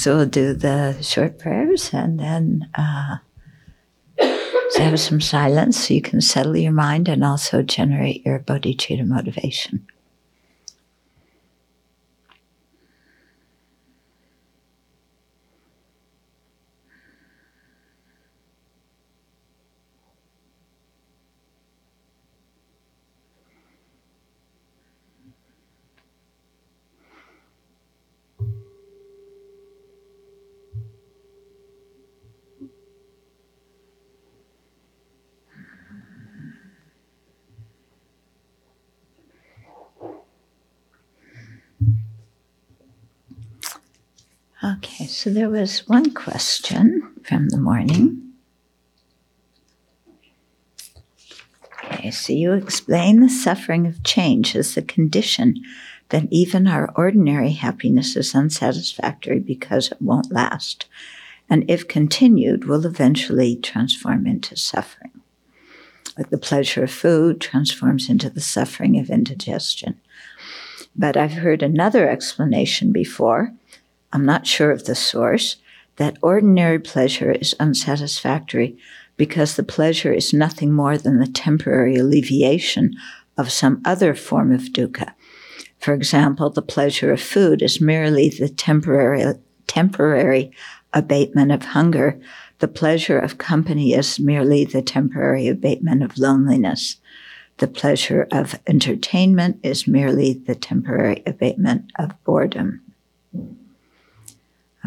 So we'll do the short prayers and then uh, have some silence so you can settle your mind and also generate your bodhicitta motivation. Okay, there was one question from the morning. Okay, so you explain the suffering of change as the condition that even our ordinary happiness is unsatisfactory because it won't last, and if continued, will eventually transform into suffering. Like the pleasure of food transforms into the suffering of indigestion. But I've heard another explanation before I'm not sure of the source, that ordinary pleasure is unsatisfactory because the pleasure is nothing more than the temporary alleviation of some other form of dukkha. For example, the pleasure of food is merely the temporary, temporary abatement of hunger. The pleasure of company is merely the temporary abatement of loneliness. The pleasure of entertainment is merely the temporary abatement of boredom.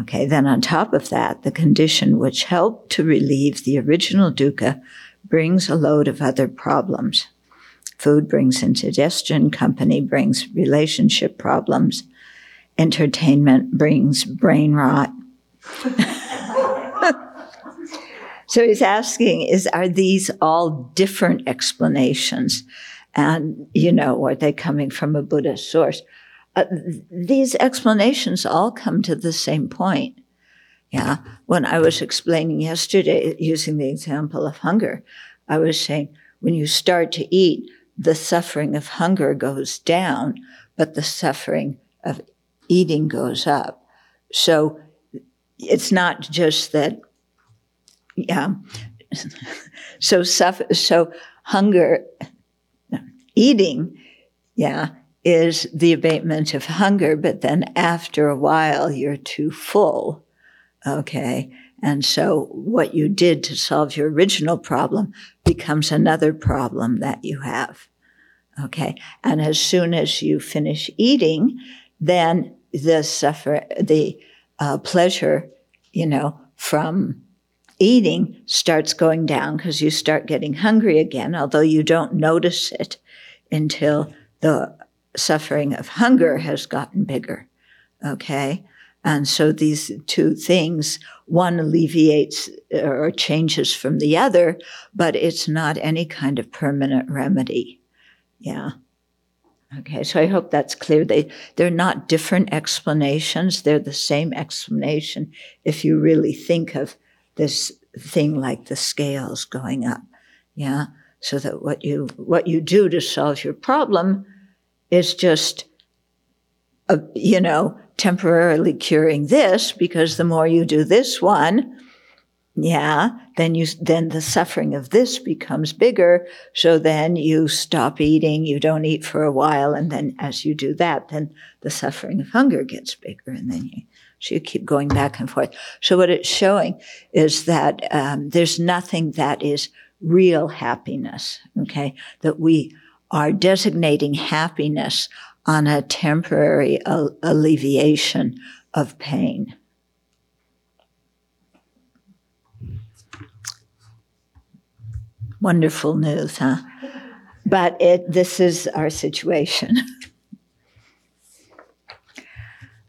Okay, then on top of that, the condition which helped to relieve the original dukkha brings a load of other problems. Food brings indigestion, company brings relationship problems, entertainment brings brain rot. so he's asking is are these all different explanations? And, you know, are they coming from a Buddhist source? Uh, these explanations all come to the same point. Yeah. When I was explaining yesterday, using the example of hunger, I was saying when you start to eat, the suffering of hunger goes down, but the suffering of eating goes up. So it's not just that, yeah. so suffer, so hunger, eating, yeah, is the abatement of hunger, but then after a while you're too full. Okay. And so what you did to solve your original problem becomes another problem that you have. Okay. And as soon as you finish eating, then the suffer, the uh, pleasure, you know, from eating starts going down because you start getting hungry again, although you don't notice it until the suffering of hunger has gotten bigger. Okay. And so these two things, one alleviates uh, or changes from the other, but it's not any kind of permanent remedy. Yeah. Okay, so I hope that's clear. They they're not different explanations. They're the same explanation if you really think of this thing like the scales going up. Yeah. So that what you what you do to solve your problem is just, a, you know, temporarily curing this because the more you do this one, yeah, then you, then the suffering of this becomes bigger. So then you stop eating, you don't eat for a while. And then as you do that, then the suffering of hunger gets bigger. And then you, so you keep going back and forth. So what it's showing is that um, there's nothing that is real happiness, okay, that we are designating happiness on a temporary alleviation of pain. Wonderful news, huh? But it, this is our situation.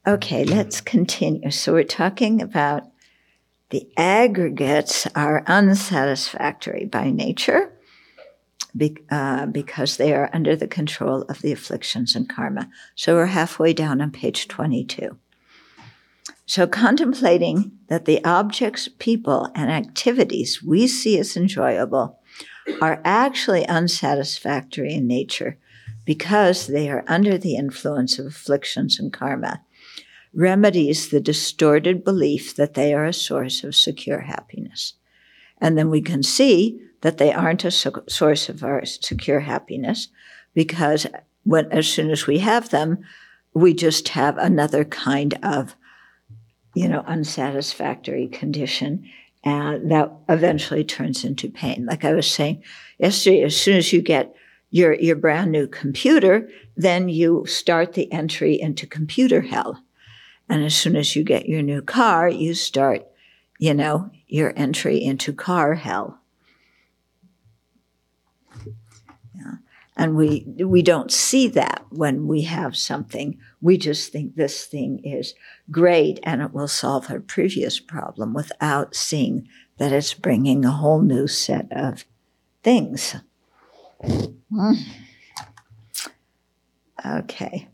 okay, let's continue. So we're talking about the aggregates are unsatisfactory by nature be, uh, because they are under the control of the afflictions and karma. So we're halfway down on page 22. So contemplating that the objects, people, and activities we see as enjoyable are actually unsatisfactory in nature because they are under the influence of afflictions and karma. remedies the distorted belief that they are a source of secure happiness. And then we can see that they aren't a source of our secure happiness because when, as soon as we have them, we just have another kind of, you know, unsatisfactory condition. And that eventually turns into pain. Like I was saying yesterday, as soon as you get your, your brand new computer, then you start the entry into computer hell. And as soon as you get your new car, you start, you know, your entry into car hell. Yeah. And we, we don't see that when we have something. We just think this thing is great and it will solve our previous problem without seeing that it's bringing a whole new set of things. Mm. Okay.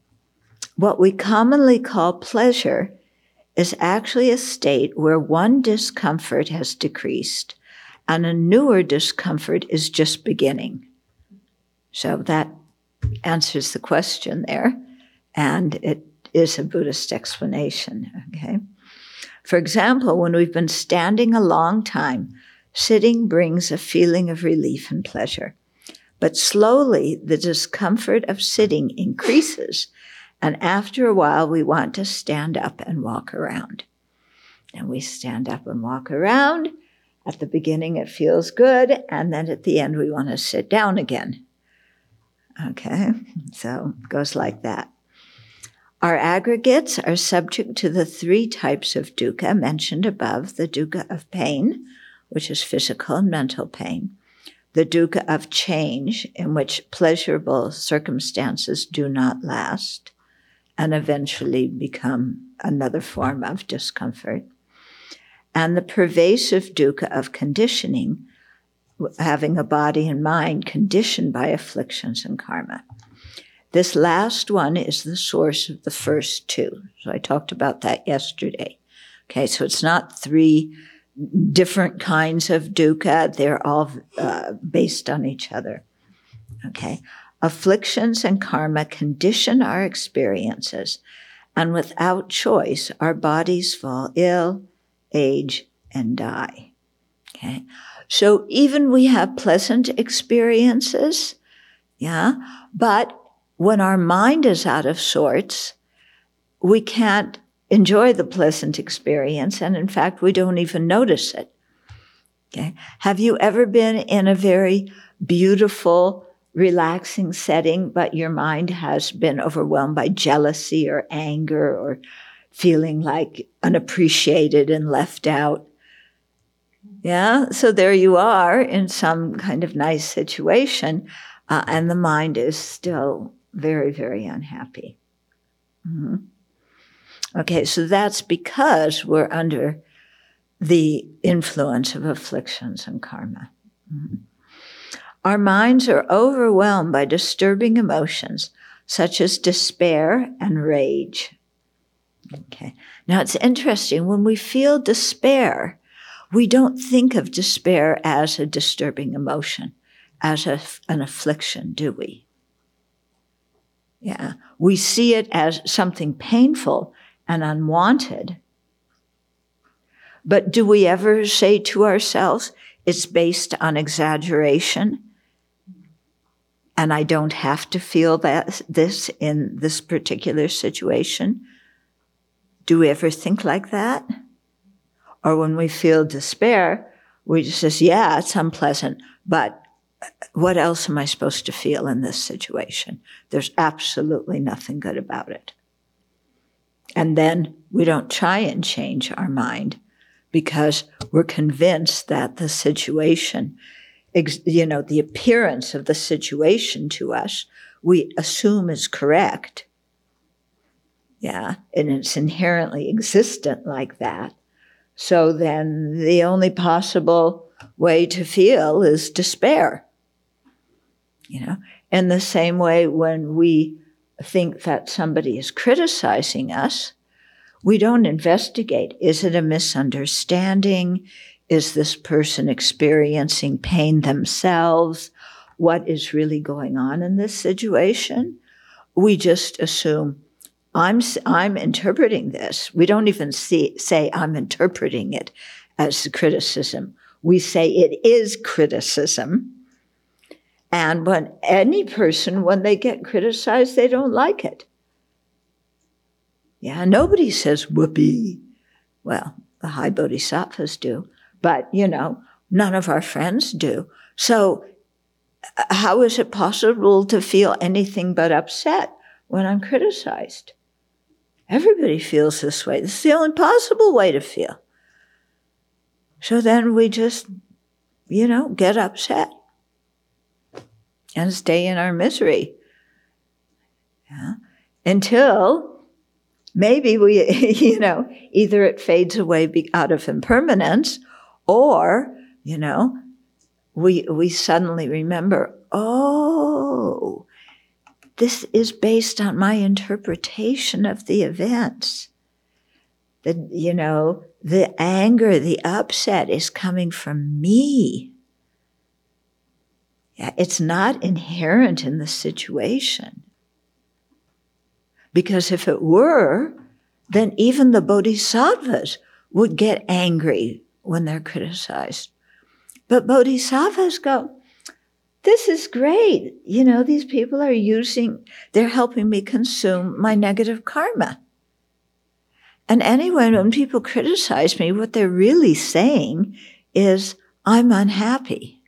What we commonly call pleasure is actually a state where one discomfort has decreased and a newer discomfort is just beginning. So that answers the question there, and it is a Buddhist explanation. Okay. For example, when we've been standing a long time, sitting brings a feeling of relief and pleasure. But slowly, the discomfort of sitting increases and after a while, we want to stand up and walk around. And we stand up and walk around. At the beginning, it feels good. And then at the end, we want to sit down again. Okay, so it goes like that. Our aggregates are subject to the three types of dukkha mentioned above the dukkha of pain, which is physical and mental pain, the dukkha of change, in which pleasurable circumstances do not last, and eventually become another form of discomfort. And the pervasive dukkha of conditioning, having a body and mind conditioned by afflictions and karma. This last one is the source of the first two. So I talked about that yesterday. Okay, so it's not three different kinds of dukkha, they're all uh, based on each other. Okay, Afflictions and karma condition our experiences, and without choice, our bodies fall ill, age, and die. Okay. So even we have pleasant experiences, yeah, but when our mind is out of sorts, we can't enjoy the pleasant experience. And in fact, we don't even notice it. Okay. Have you ever been in a very beautiful, relaxing setting, but your mind has been overwhelmed by jealousy or anger or feeling like unappreciated and left out. Yeah, so there you are in some kind of nice situation, uh, and the mind is still very, very unhappy. Mm-hmm. Okay, so that's because we're under the influence of afflictions and karma. Mm-hmm. Our minds are overwhelmed by disturbing emotions such as despair and rage. Okay. Now it's interesting. When we feel despair, we don't think of despair as a disturbing emotion, as a, an affliction, do we? Yeah. We see it as something painful and unwanted. But do we ever say to ourselves, it's based on exaggeration and I don't have to feel that this in this particular situation. Do we ever think like that? Or when we feel despair, we just say, yeah, it's unpleasant, but uh, what else am I supposed to feel in this situation? There's absolutely nothing good about it. And then we don't try and change our mind because we're convinced that the situation you know, the appearance of the situation to us, we assume is correct. Yeah, and it's inherently existent like that. So then the only possible way to feel is despair. You know, in the same way when we think that somebody is criticizing us, we don't investigate. Is it a misunderstanding? Is this person experiencing pain themselves? What is really going on in this situation? We just assume I'm I'm interpreting this. We don't even see, say I'm interpreting it as criticism. We say it is criticism. And when any person, when they get criticized, they don't like it. Yeah, nobody says whoopee. Well, the high bodhisattvas do, but you know, none of our friends do. So, uh, how is it possible to feel anything but upset when I'm criticized? Everybody feels this way. This is the only possible way to feel. So then we just, you know, get upset and stay in our misery. Yeah. Until maybe we, you know, either it fades away out of impermanence or, you know, we, we suddenly remember, oh, this is based on my interpretation of the events. The, you know, the anger, the upset is coming from me. It's not inherent in the situation. Because if it were, then even the bodhisattvas would get angry when they're criticized. But bodhisattvas go, this is great. You know, these people are using, they're helping me consume my negative karma. And anyway, when people criticize me, what they're really saying is, I'm unhappy.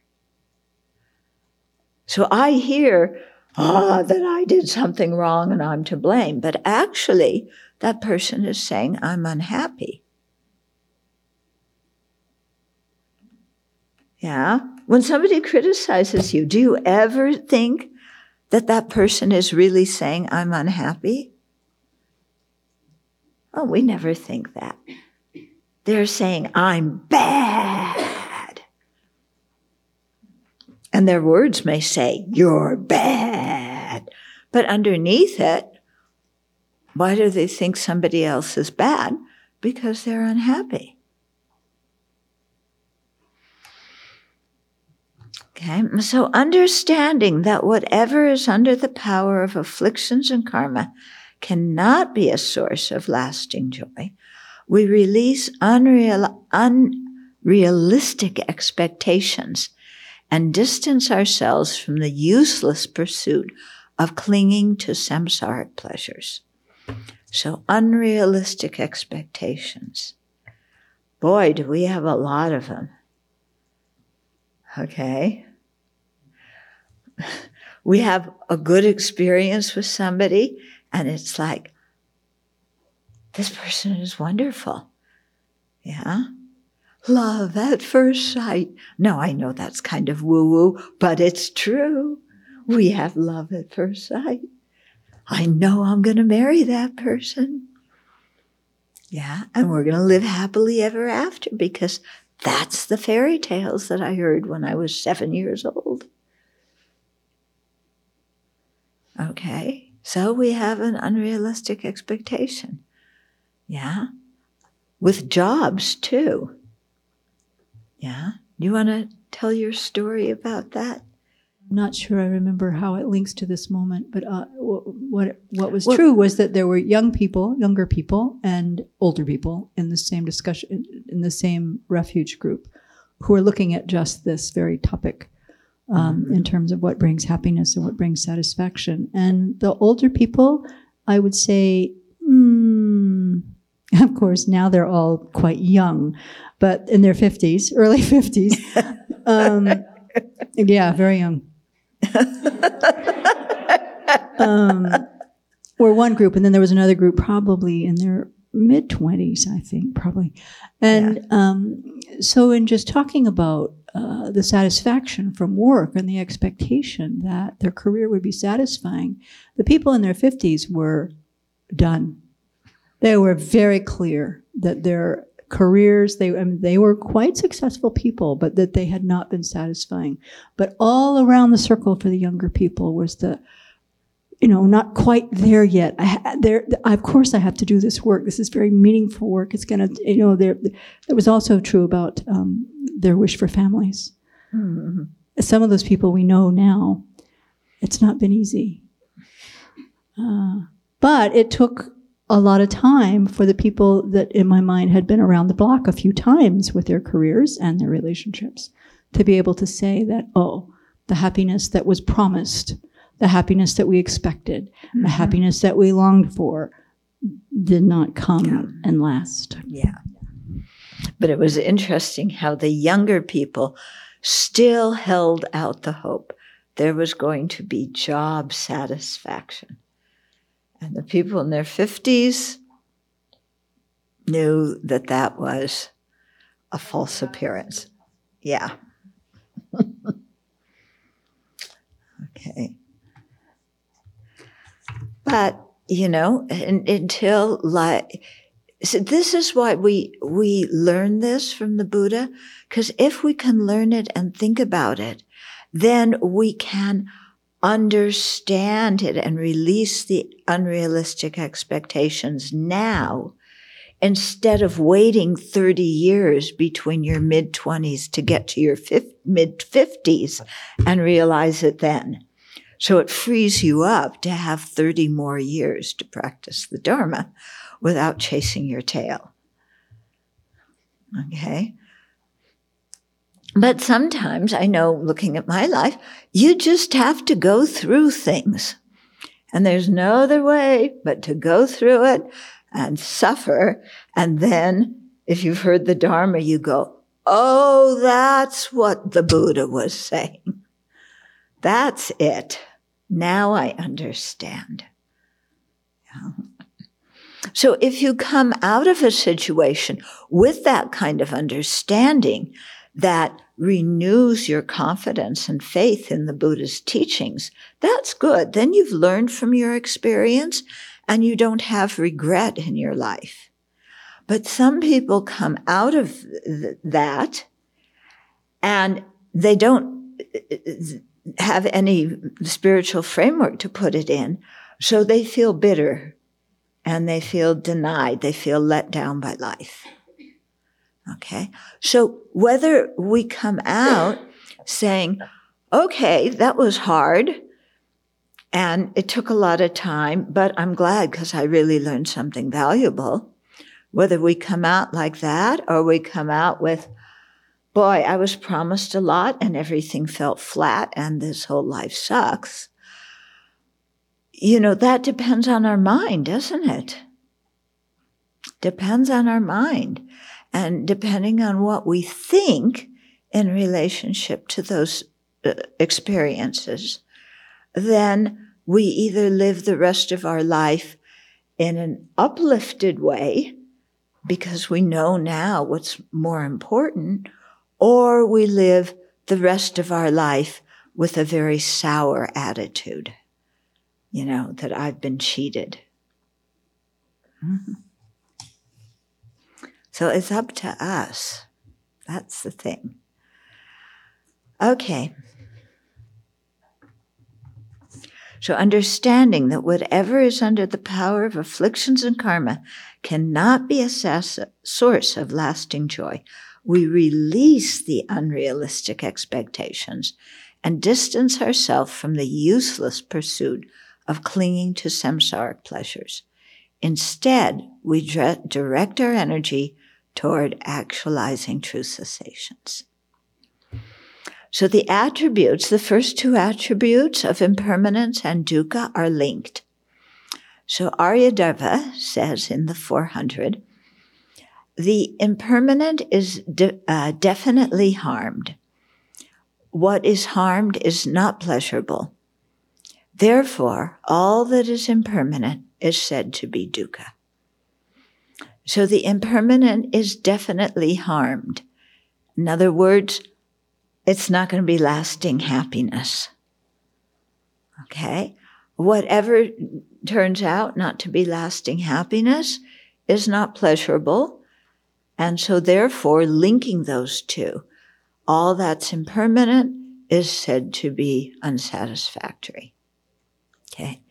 So I hear, ah, that I did something wrong and I'm to blame. But actually, that person is saying, I'm unhappy. Yeah. When somebody criticizes you, do you ever think that that person is really saying, I'm unhappy? Oh, we never think that. They're saying, I'm bad. And their words may say, You're bad. But underneath it, why do they think somebody else is bad? Because they're unhappy. Okay, so understanding that whatever is under the power of afflictions and karma cannot be a source of lasting joy, we release unreal, unrealistic expectations and distance ourselves from the useless pursuit of clinging to samsaric pleasures. So, unrealistic expectations. Boy, do we have a lot of them. Okay. We have a good experience with somebody, and it's like, this person is wonderful. Yeah. Love at first sight. No, I know that's kind of woo woo, but it's true. We have love at first sight. I know I'm going to marry that person. Yeah. And we're going to live happily ever after because that's the fairy tales that I heard when I was seven years old. Okay. So we have an unrealistic expectation. Yeah. With jobs too. Yeah. You want to tell your story about that? I'm not sure I remember how it links to this moment, but uh, what what was well, true was that there were young people, younger people, and older people in the same discussion in the same refuge group, who are looking at just this very topic um, mm-hmm. in terms of what brings happiness and what brings satisfaction. And the older people, I would say, mm, of course, now they're all quite young, but in their 50s, early 50s. Um, yeah, very young. um, or one group, and then there was another group probably in their mid 20s, I think, probably. And yeah. um, so, in just talking about uh, the satisfaction from work and the expectation that their career would be satisfying, the people in their 50s were done. They were very clear that their careers. They, I mean, they were quite successful people, but that they had not been satisfying. But all around the circle for the younger people was the, you know, not quite there yet. I, there, of course, I have to do this work. This is very meaningful work. It's going to, you know, there. It was also true about um, their wish for families. Mm-hmm. Some of those people we know now, it's not been easy. Uh, But it took a lot of time for the people that in my mind had been around the block a few times with their careers and their relationships to be able to say that, oh, the happiness that was promised, the happiness that we expected, Mm-hmm. the happiness that we longed for did not come Yeah. and last. Yeah. But it was interesting how the younger people still held out the hope there was going to be job satisfaction. And the people in their 50s knew that that was a false appearance. Yeah. okay. But, you know, un- until like, so this is why we we learn this from the Buddha, because if we can learn it and think about it, then we can understand it and release the unrealistic expectations now instead of waiting 30 years between your mid 20s to get to your mid 50s and realize it then. So it frees you up to have 30 more years to practice the Dharma without chasing your tail. Okay? But sometimes I know looking at my life, you just have to go through things. And there's no other way but to go through it and suffer. And then if you've heard the Dharma, you go, Oh, that's what the Buddha was saying. That's it. Now I understand. So if you come out of a situation with that kind of understanding that renews your confidence and faith in the Buddha's teachings, that's good. Then you've learned from your experience and you don't have regret in your life. But some people come out of th- that and they don't uh, uh, have any spiritual framework to put it in. So they feel bitter and they feel denied. They feel let down by life. Okay. So whether we come out saying, okay, that was hard and it took a lot of time, but I'm glad because I really learned something valuable. Whether we come out like that or we come out with, boy, I was promised a lot and everything felt flat and this whole life sucks. You know, that depends on our mind, doesn't it? Depends on our mind. And depending on what we think in relationship to those uh, experiences, then we either live the rest of our life in an uplifted way because we know now what's more important, or we live the rest of our life with a very sour attitude, you know, that I've been cheated. Mhm. So it's up to us. That's the thing. Okay. So understanding that whatever is under the power of afflictions and karma cannot be a source of lasting joy, we release the unrealistic expectations and distance ourselves from the useless pursuit of clinging to samsaric pleasures. Instead, we direct our energy toward actualizing true cessations. So the attributes, the first two attributes of impermanence and dukkha are linked. So Aryadeva says in the 400, the impermanent is de- uh, definitely harmed. What is harmed is not pleasurable. Therefore, all that is impermanent is said to be dukkha. So the impermanent is definitely harmed. In other words, it's not going to be lasting happiness. Okay? Whatever turns out not to be lasting happiness is not pleasurable. And so therefore, linking those two, all that's impermanent is said to be unsatisfactory. Okay.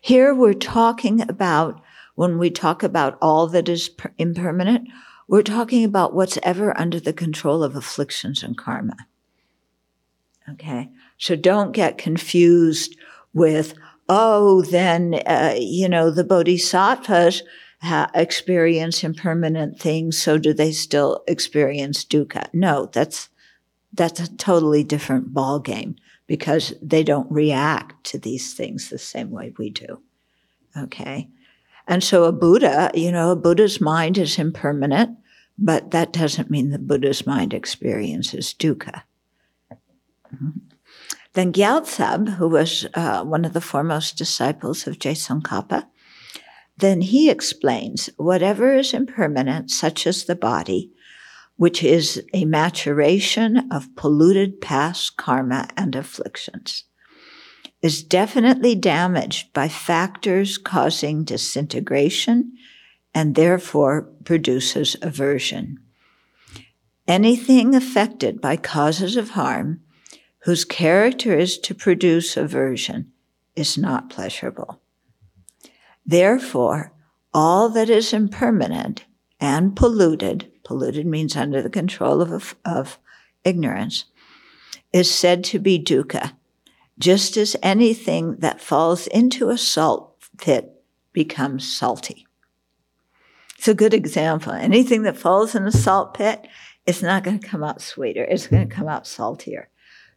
Here we're talking about, when we talk about all that is per- impermanent, we're talking about what's ever under the control of afflictions and karma. Okay. So don't get confused with oh, then, uh, you know, the bodhisattvas ha- experience impermanent things, so do they still experience dukkha? No, that's, that's a totally different ballgame because they don't react to these things the same way we do. Okay. And so a Buddha, you know, a Buddha's mind is impermanent, but that doesn't mean the Buddha's mind experiences dukkha. Mm-hmm. Then Gyaltsab, who was uh, one of the foremost disciples of Je Tsongkhapa, then he explains whatever is impermanent, such as the body, which is a maturation of polluted past karma and afflictions, is definitely damaged by factors causing disintegration and therefore produces aversion. Anything affected by causes of harm whose character is to produce aversion is not pleasurable. Therefore, all that is impermanent and polluted, polluted means under the control of, of ignorance, is said to be dukkha, just as anything that falls into a salt pit becomes salty. It's a good example. Anything that falls in a salt pit, it's not going to come out sweeter. It's going to come out saltier.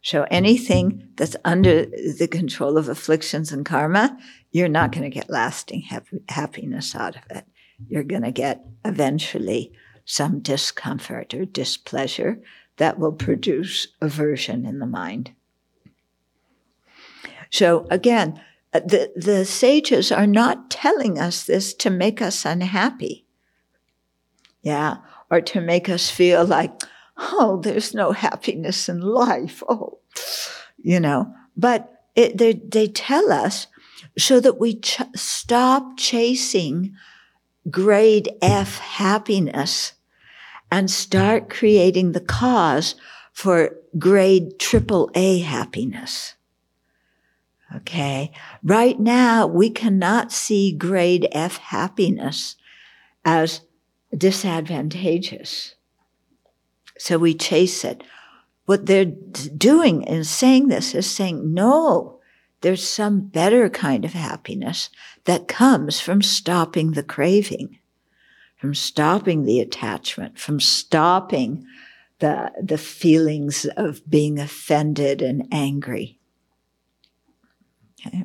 So anything that's under the control of afflictions and karma, you're not going to get lasting happiness out of it. You're going to get eventually some discomfort or displeasure that will produce aversion in the mind. So again, uh, the, the sages are not telling us this to make us unhappy. Yeah. Or to make us feel like, oh, there's no happiness in life. Oh, you know, but it, they, they tell us so that we ch- stop chasing grade F happiness and start creating the cause for grade triple A happiness. Okay. Right now, we cannot see grade F happiness as disadvantageous. So we chase it. What they're doing in saying this is saying, no, there's some better kind of happiness that comes from stopping the craving, from stopping the attachment, from stopping the, the feelings of being offended and angry. Okay.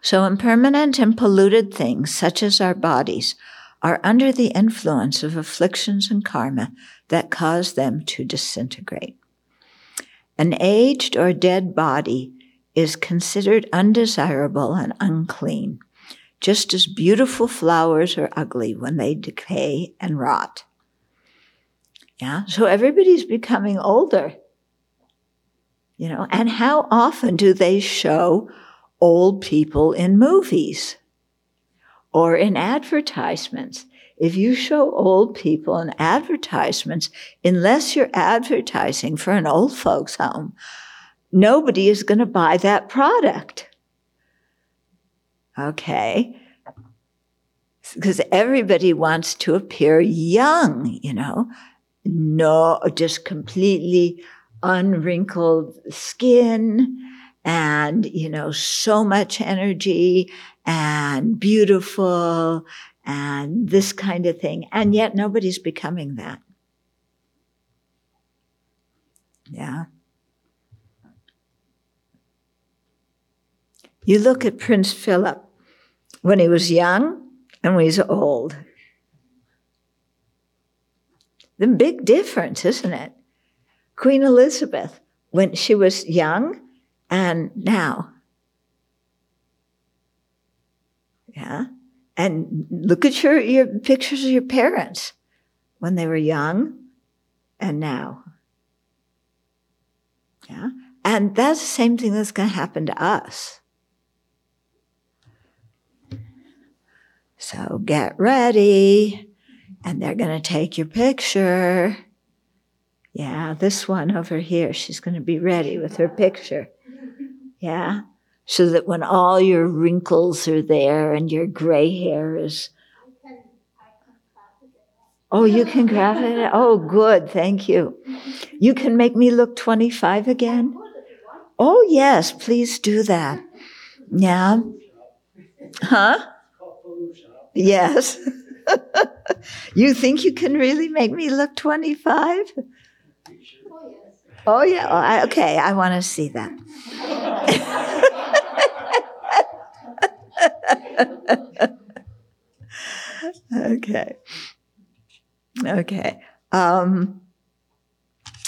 So impermanent and polluted things, such as our bodies, are under the influence of afflictions and karma that cause them to disintegrate. An aged or dead body is considered undesirable and unclean, just as beautiful flowers are ugly when they decay and rot. Yeah, so everybody's becoming older. You know, and how often do they show old people in movies? or in advertisements. If you show old people in advertisements, unless you're advertising for an old folks home, nobody is going to buy that product. Okay. Because everybody wants to appear young, you know, no, just completely unwrinkled skin and, you know, so much energy and beautiful and this kind of thing. And yet nobody's becoming that. Yeah. You look at Prince Philip when he was young and when he's old. The big difference, isn't it? Queen Elizabeth, when she was young and now. Yeah. And look at your, your pictures of your parents when they were young and now. Yeah. And that's the same thing that's going to happen to us. So get ready. And they're going to take your picture. Yeah, this one over here, she's going to be ready with her picture. Yeah so that when all your wrinkles are there and your gray hair is. Oh, you can graph it? Oh, good. Thank you. You can make me look 25 again? Oh, yes, please do that. Yeah. Huh? Yes. you think you can really make me look 25? Oh, yeah. Oh, I, okay, I want to see that. okay. Okay. Um,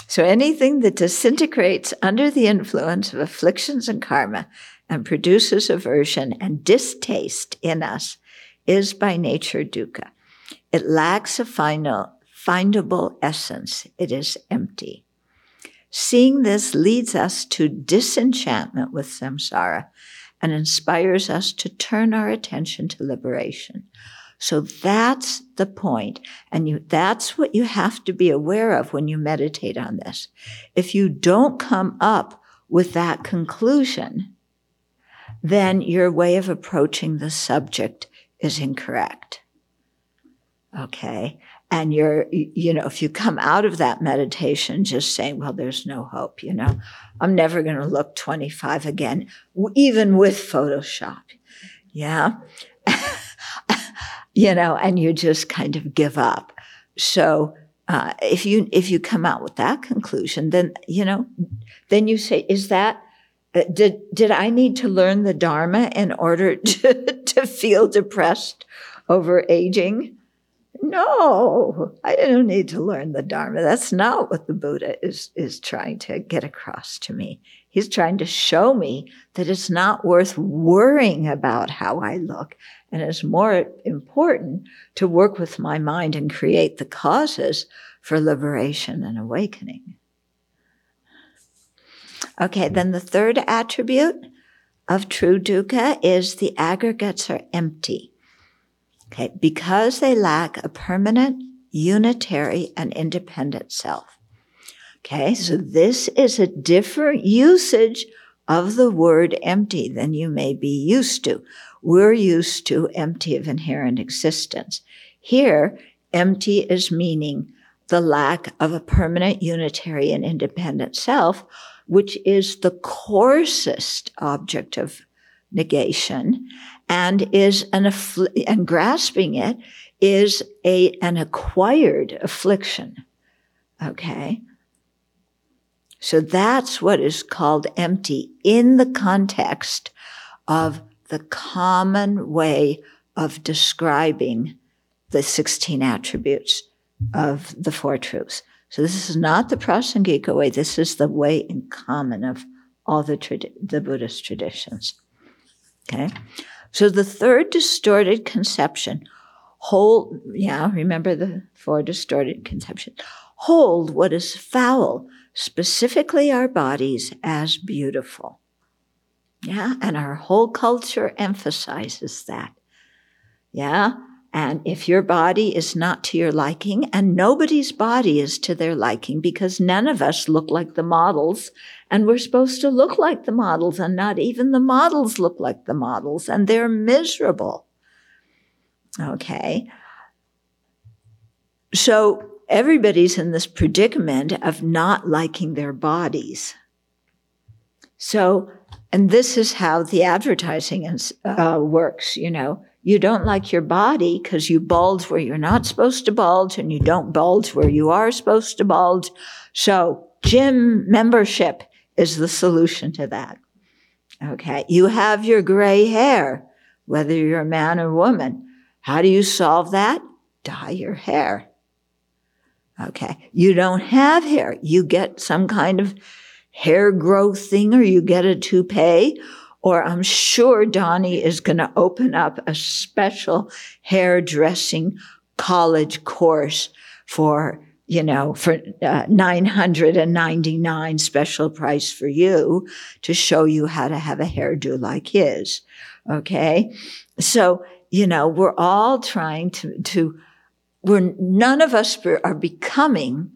so anything that disintegrates under the influence of afflictions and karma and produces aversion and distaste in us is by nature dukkha. It lacks a final, findable essence. It is empty. Seeing this leads us to disenchantment with samsara and inspires us to turn our attention to liberation. So that's the point. And you, that's what you have to be aware of when you meditate on this. If you don't come up with that conclusion, then your way of approaching the subject is incorrect. Okay. And you're, you know, if you come out of that meditation just saying, well, there's no hope, you know, I'm never going to look 25 again, even with Photoshop. Yeah. you know, and you just kind of give up. So, uh, if you if you come out with that conclusion, then you know, then you say, is that Uh, did did I need to learn the Dharma in order to to feel depressed over aging? No, I don't need to learn the Dharma. That's not what the Buddha is is trying to get across to me. He's trying to show me that it's not worth worrying about how I look and it's more important to work with my mind and create the causes for liberation and awakening. Okay, then the third attribute of true dukkha is the aggregates are empty. Okay, because they lack a permanent, unitary, and independent self. Okay, so this is a different usage of the word empty than you may be used to. We're used to empty of inherent existence. Here, empty is meaning the lack of a permanent, unitary, and independent self, which is the coarsest object of negation and is an affl- and grasping it is a an acquired affliction okay so that's what is called empty in the context of the common way of describing the 16 attributes of the Four Truths. So this is not the Prasangika way. This is the way in common of all the, the Buddhist traditions. Okay. So the third distorted conception, hold, yeah, remember the four distorted conceptions, hold what is foul, specifically our bodies, as beautiful. Yeah, and our whole culture emphasizes that. Yeah, and if your body is not to your liking, and nobody's body is to their liking because none of us look like the models, and we're supposed to look like the models, and not even the models look like the models, and they're miserable. Okay. So everybody's in this predicament of not liking their bodies. So and this is how the advertising is, uh, works, you know. You don't like your body because you bulge where you're not supposed to bulge and you don't bulge where you are supposed to bulge. So gym membership is the solution to that. Okay. You have your gray hair, whether you're a man or woman. How do you solve that? Dye your hair. Okay. You don't have hair. You get some kind of hair growth thing or you get a toupee. Or I'm sure Donnie is going to open up a special hairdressing college course for, you know, for uh, 999 special price for you to show you how to have a hairdo like his. Okay. So, you know, we're all trying to, to, we're, none of us are becoming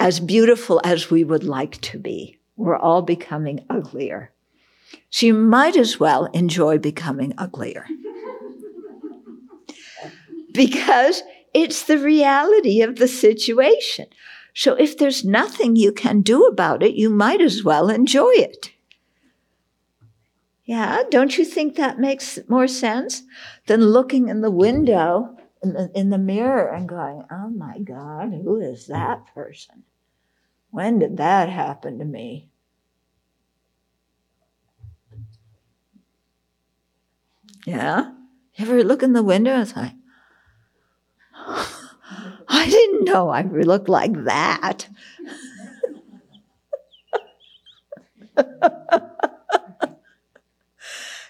as beautiful as we would like to be. We're all becoming uglier. So you might as well enjoy becoming uglier. because it's the reality of the situation. So if there's nothing you can do about it, you might as well enjoy it. Yeah, don't you think that makes more sense than looking in the window in the, in the mirror and going, oh my God, who is that person? When did that happen to me? Yeah? You ever look in the window and say, I didn't know I looked like that.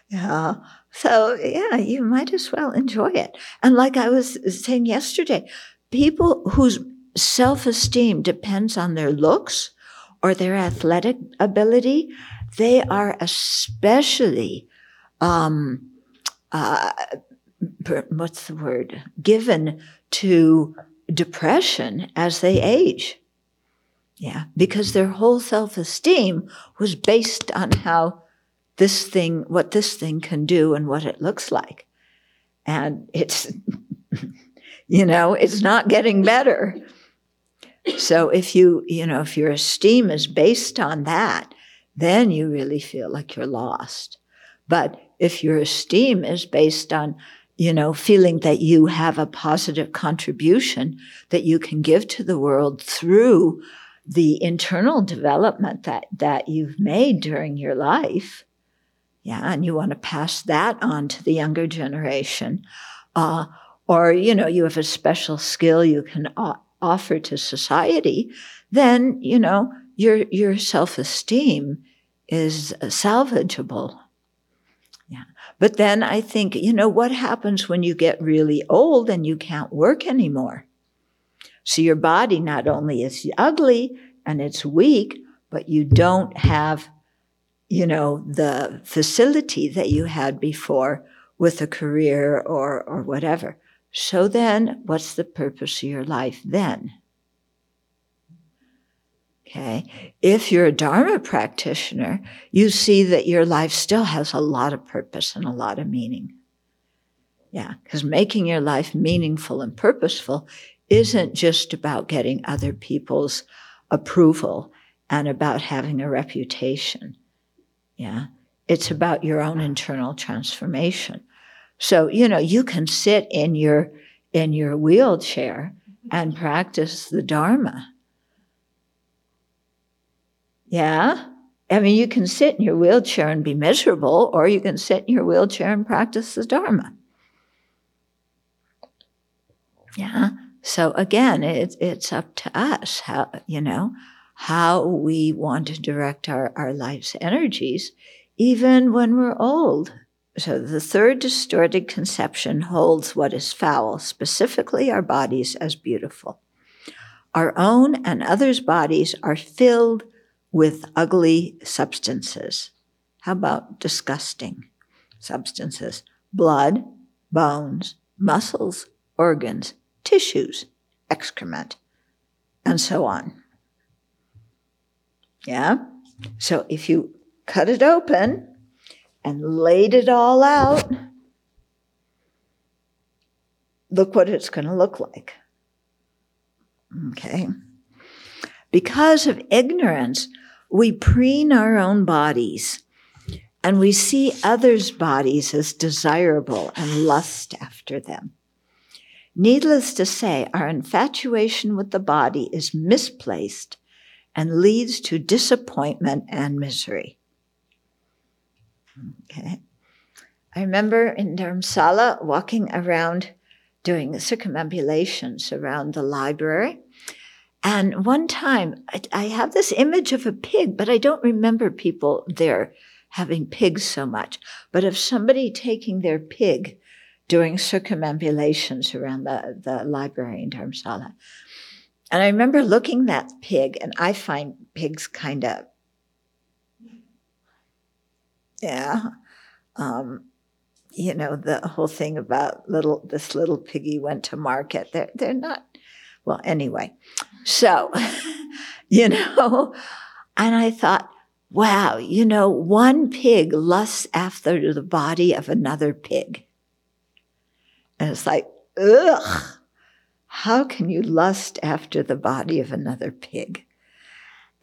yeah. So, yeah, you might as well enjoy it. And like I was saying yesterday, people whose self esteem depends on their looks or their athletic ability, they are especially, um, uh, what's the word, given to depression as they age. Yeah, because their whole self esteem was based on how this thing, what this thing can do and what it looks like. And it's, you know, it's not getting better. So if you, you know, if your esteem is based on that, then you really feel like you're lost. But if your esteem is based on, you know, feeling that you have a positive contribution that you can give to the world through the internal development that, that you've made during your life, yeah, and you want to pass that on to the younger generation. Uh, or, you know, you have a special skill you can uh, offer to society, then, you know, your, your self-esteem is salvageable. But then I think, you know, what happens when you get really old and you can't work anymore? So your body not only is ugly and it's weak, but you don't have you know, the facility that you had before with a career or, or whatever. So then, what's the purpose of your life then? Okay. If you're a Dharma practitioner, you see that your life still has a lot of purpose and a lot of meaning. Yeah. Because making your life meaningful and purposeful isn't just about getting other people's approval and about having a reputation. Yeah. It's about your own internal transformation. So, you know, you can sit in your in your wheelchair and practice the Dharma. Yeah? I mean, you can sit in your wheelchair and be miserable, or you can sit in your wheelchair and practice the Dharma. Yeah? So again, it, it's up to us how, you know, how we want to direct our, our life's energies, even when we're old. So the third distorted conception holds what is foul, specifically our bodies, as beautiful. Our own and others' bodies are filled with ugly substances. How about disgusting substances? Blood, bones, muscles, organs, tissues, excrement, and so on. Yeah? So if you cut it open and laid it all out, look what it's going to look like. Okay. Because of ignorance, we preen our own bodies and we see others' bodies as desirable and lust after them. Needless to say, our infatuation with the body is misplaced and leads to disappointment and misery. Okay. I remember in Dharamsala walking around doing circumambulations around the library. And one time I, I have this image of a pig, but I don't remember people there having pigs so much. But of somebody taking their pig doing circumambulations around the, the library in Dharamsala. And I remember looking at pig, and I find pigs kind of, yeah, um, you know, the whole thing about little this little piggy went to market. They're they're not well anyway. So, you know, and I thought, wow, you know, one pig lusts after the body of another pig. And it's like, ugh. How can you lust after the body of another pig?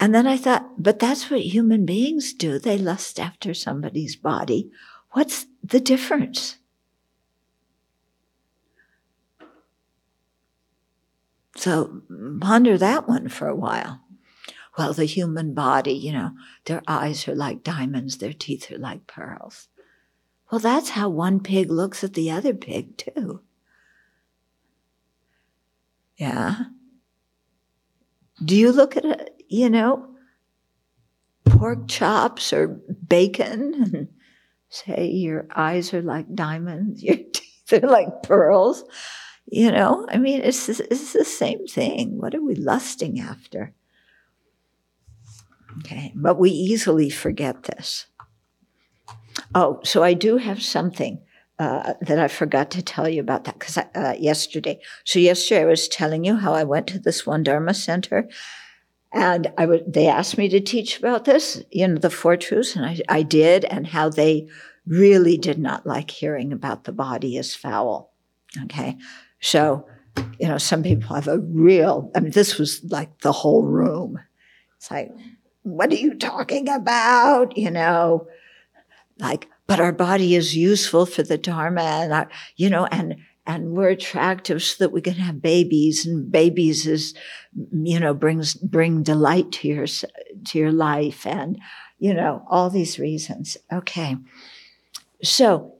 And then I thought, but that's what human beings do. They lust after somebody's body. What's the difference? So ponder that one for a while. Well, the human body, you know, their eyes are like diamonds, their teeth are like pearls. Well, that's how one pig looks at the other pig, too. Yeah. Do you look at it, you know, pork chops or bacon and say your eyes are like diamonds, your teeth are like pearls? You know, I mean, it's, it's the same thing. What are we lusting after? Okay, but we easily forget this. Oh, so I do have something uh, that I forgot to tell you about that because uh, yesterday. So yesterday I was telling you how I went to this one Dharma center, and I would. They asked me to teach about this, you know, the four truths, and I, I did, and how they really did not like hearing about the body as foul. Okay, so you know, some people have a real. I mean, this was like the whole room. It's like what are you talking about? You know, like, but our body is useful for the Dharma and our, you know, and, and we're attractive so that we can have babies and babies is, you know, brings, bring delight to your, to your life and, you know, all these reasons. Okay. So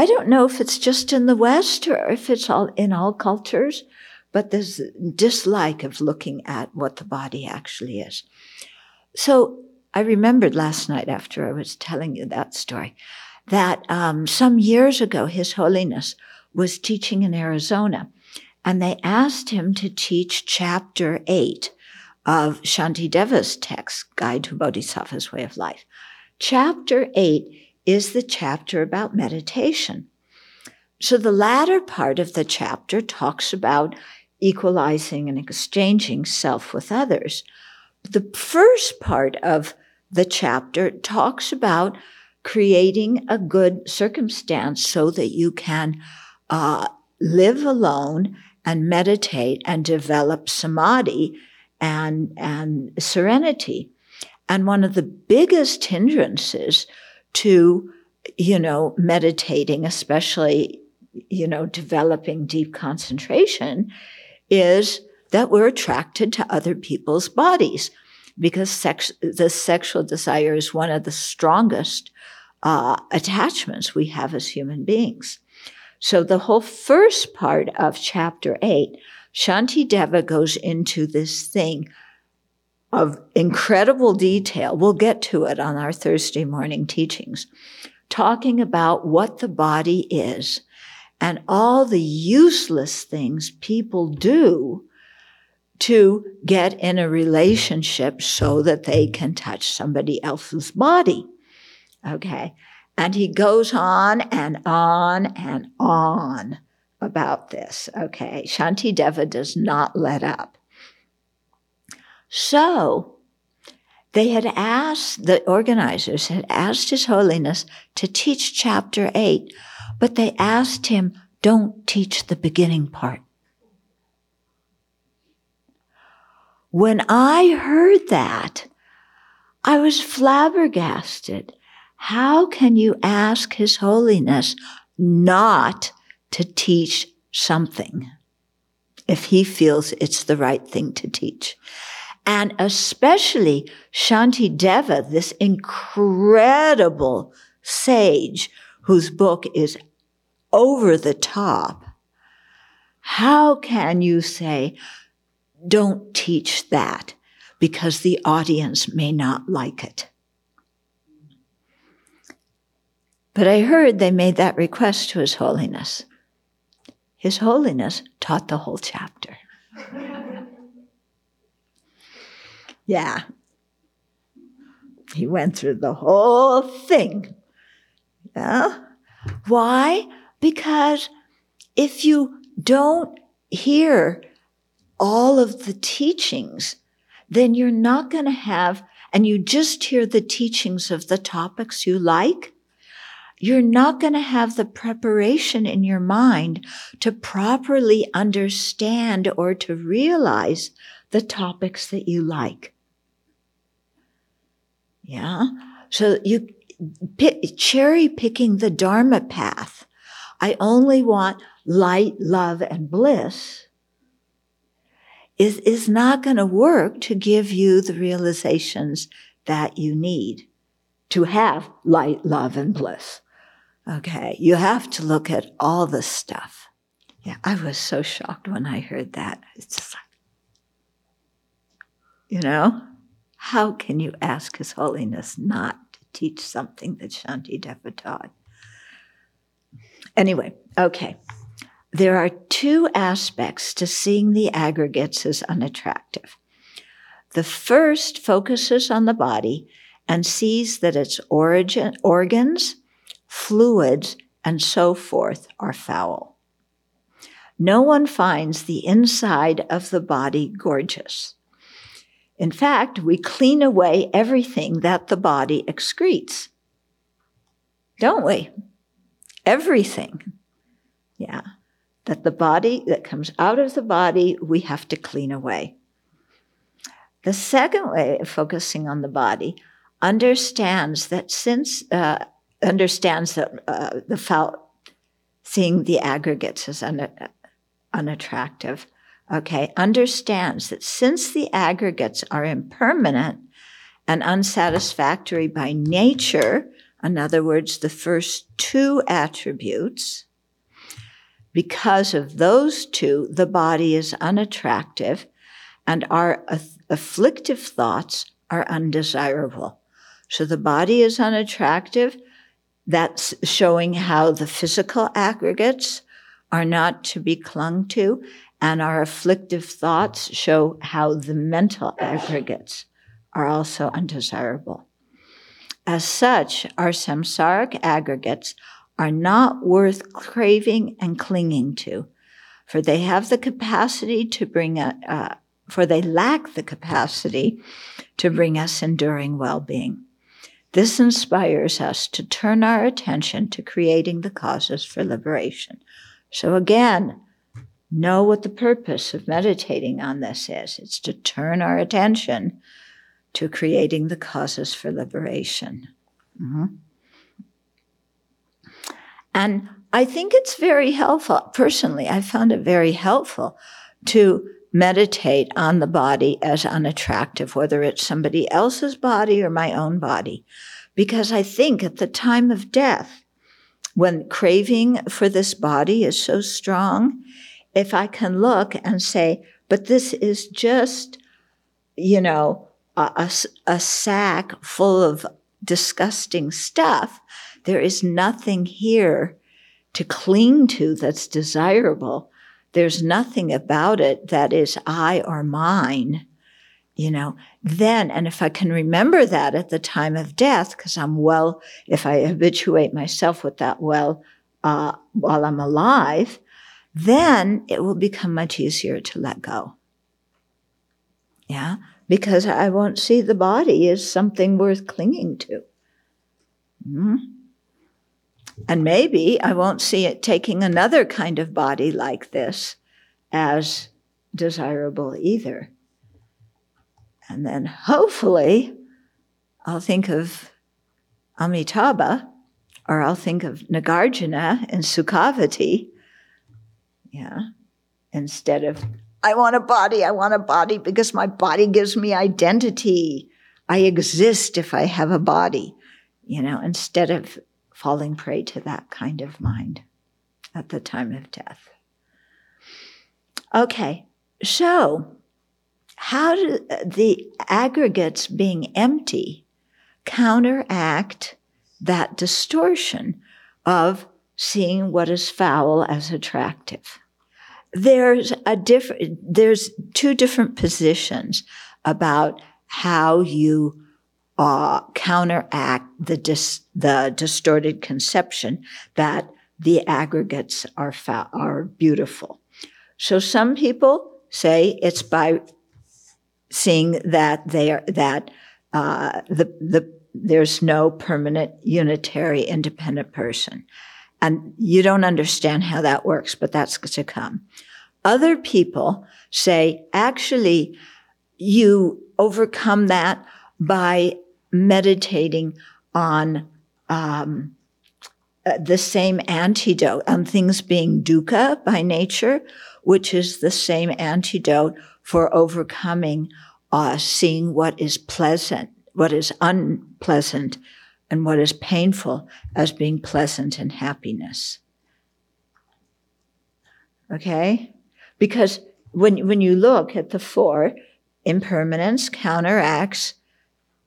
I don't know if it's just in the West or if it's all in all cultures, but there's dislike of looking at what the body actually is. So I remembered last night after I was telling you that story that um, some years ago, His Holiness was teaching in Arizona, and they asked him to teach chapter eight of Shantideva's text, Guide to Bodhisattva's Way of Life. Chapter eight is the chapter about meditation. So the latter part of the chapter talks about equalizing and exchanging self with others. The first part of the chapter talks about creating a good circumstance so that you can uh, live alone and meditate and develop samadhi and, and serenity. And one of the biggest hindrances to, you know, meditating, especially, you know, developing deep concentration is that we're attracted to other people's bodies because sex, the sexual desire is one of the strongest uh, attachments we have as human beings. So the whole first part of chapter eight, Shanti Deva goes into this thing of incredible detail. We'll get to it on our Thursday morning teachings, talking about what the body is and all the useless things people do to get in a relationship so that they can touch somebody else's body. Okay. And he goes on and on and on about this. Okay. Shanti Deva does not let up. So they had asked, the organizers had asked His Holiness to teach chapter eight, but they asked him, don't teach the beginning part. When I heard that, I was flabbergasted. How can you ask His Holiness not to teach something if he feels it's the right thing to teach? And especially Shantideva, this incredible sage whose book is over the top. How can you say, don't teach that because the audience may not like it. But I heard they made that request to His Holiness. His Holiness taught the whole chapter. yeah. He went through the whole thing. Yeah. Why? Because if you don't hear all of the teachings, then you're not going to have, and you just hear the teachings of the topics you like, you're not going to have the preparation in your mind to properly understand or to realize the topics that you like. Yeah. So you pick, cherry picking the Dharma path. I only want light, love, and bliss is, is not going to work to give you the realizations that you need to have light, love, and bliss. Okay. You have to look at all the stuff. Yeah. I was so shocked when I heard that. It's just like, you know, how can you ask His Holiness not to teach something that Shanti Deva taught? Anyway, okay. There are two aspects to seeing the aggregates as unattractive. The first focuses on the body and sees that its origin, organs, fluids, and so forth are foul. No one finds the inside of the body gorgeous. In fact, we clean away everything that the body excretes. Don't we? Everything. Yeah that the body that comes out of the body, we have to clean away. The second way of focusing on the body understands that since, uh, understands that uh, the foul, seeing the aggregates is un- unattractive, okay, understands that since the aggregates are impermanent and unsatisfactory by nature, in other words, the first two attributes, because of those two, the body is unattractive and our afflictive thoughts are undesirable. So the body is unattractive. That's showing how the physical aggregates are not to be clung to. And our afflictive thoughts show how the mental aggregates are also undesirable. As such, our samsaric aggregates are not worth craving and clinging to, for they have the capacity to bring a, uh, for they lack the capacity to bring us enduring well-being. This inspires us to turn our attention to creating the causes for liberation. So again, know what the purpose of meditating on this is. It's to turn our attention to creating the causes for liberation. Mm-hmm. And I think it's very helpful. Personally, I found it very helpful to meditate on the body as unattractive, whether it's somebody else's body or my own body. Because I think at the time of death, when craving for this body is so strong, if I can look and say, but this is just, you know, a, a, a sack full of disgusting stuff, there is nothing here to cling to that's desirable. There's nothing about it that is I or mine, you know. Then, and if I can remember that at the time of death, because I'm well, if I habituate myself with that well uh, while I'm alive, then it will become much easier to let go. Yeah, because I won't see the body as something worth clinging to. Mm-hmm. And maybe I won't see it taking another kind of body like this as desirable either. And then hopefully I'll think of Amitabha or I'll think of Nagarjuna and Sukhavati. Yeah. Instead of, I want a body, I want a body because my body gives me identity. I exist if I have a body, you know, instead of falling prey to that kind of mind at the time of death. Okay, so how do the aggregates being empty counteract that distortion of seeing what is foul as attractive? There's a different, there's two different positions about how you uh, counteract the dis- the distorted conception that the aggregates are fa- are beautiful. So some people say it's by seeing that they are that uh, the the there's no permanent unitary independent person, and you don't understand how that works, but that's to come. Other people say actually you overcome that by meditating on um, uh, the same antidote, on things being dukkha by nature, which is the same antidote for overcoming uh, seeing what is pleasant, what is unpleasant, and what is painful as being pleasant and happiness. Okay? Because when, when you look at the four, impermanence counteracts,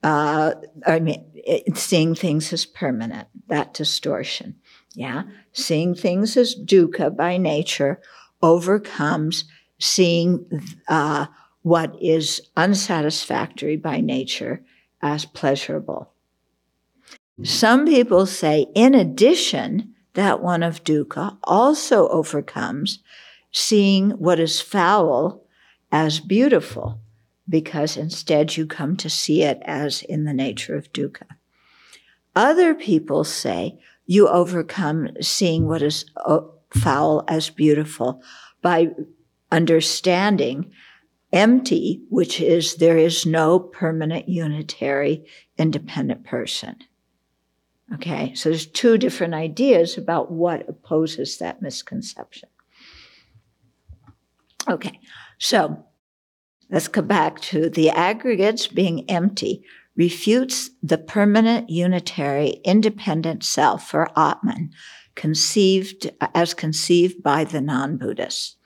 uh, I mean, it, seeing things as permanent, that distortion. Yeah? Seeing things as dukkha by nature overcomes seeing uh, what is unsatisfactory by nature as pleasurable. Some people say, in addition, that one of dukkha also overcomes seeing what is foul as beautiful, because instead you come to see it as in the nature of dukkha. Other people say you overcome seeing what is uh, foul as beautiful by understanding empty, which is there is no permanent, unitary, independent person. Okay, so there's two different ideas about what opposes that misconception. Okay, so let's go back to the aggregates being empty refutes the permanent, unitary, independent self for Atman, conceived as conceived by the non-Buddhists.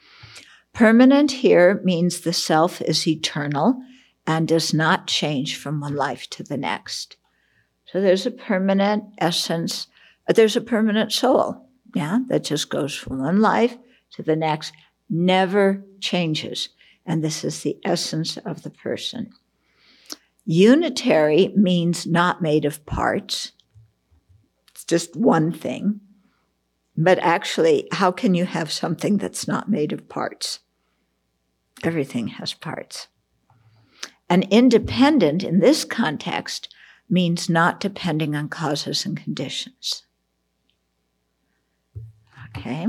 Permanent here means the self is eternal and does not change from one life to the next. So there's a permanent essence, uh, there's a permanent soul, yeah, that just goes from one life to the next, never changes. And this is the essence of the person. Unitary means not made of parts. It's just one thing. But actually, how can you have something that's not made of parts? Everything has parts. And independent in this context means not depending on causes and conditions. Okay?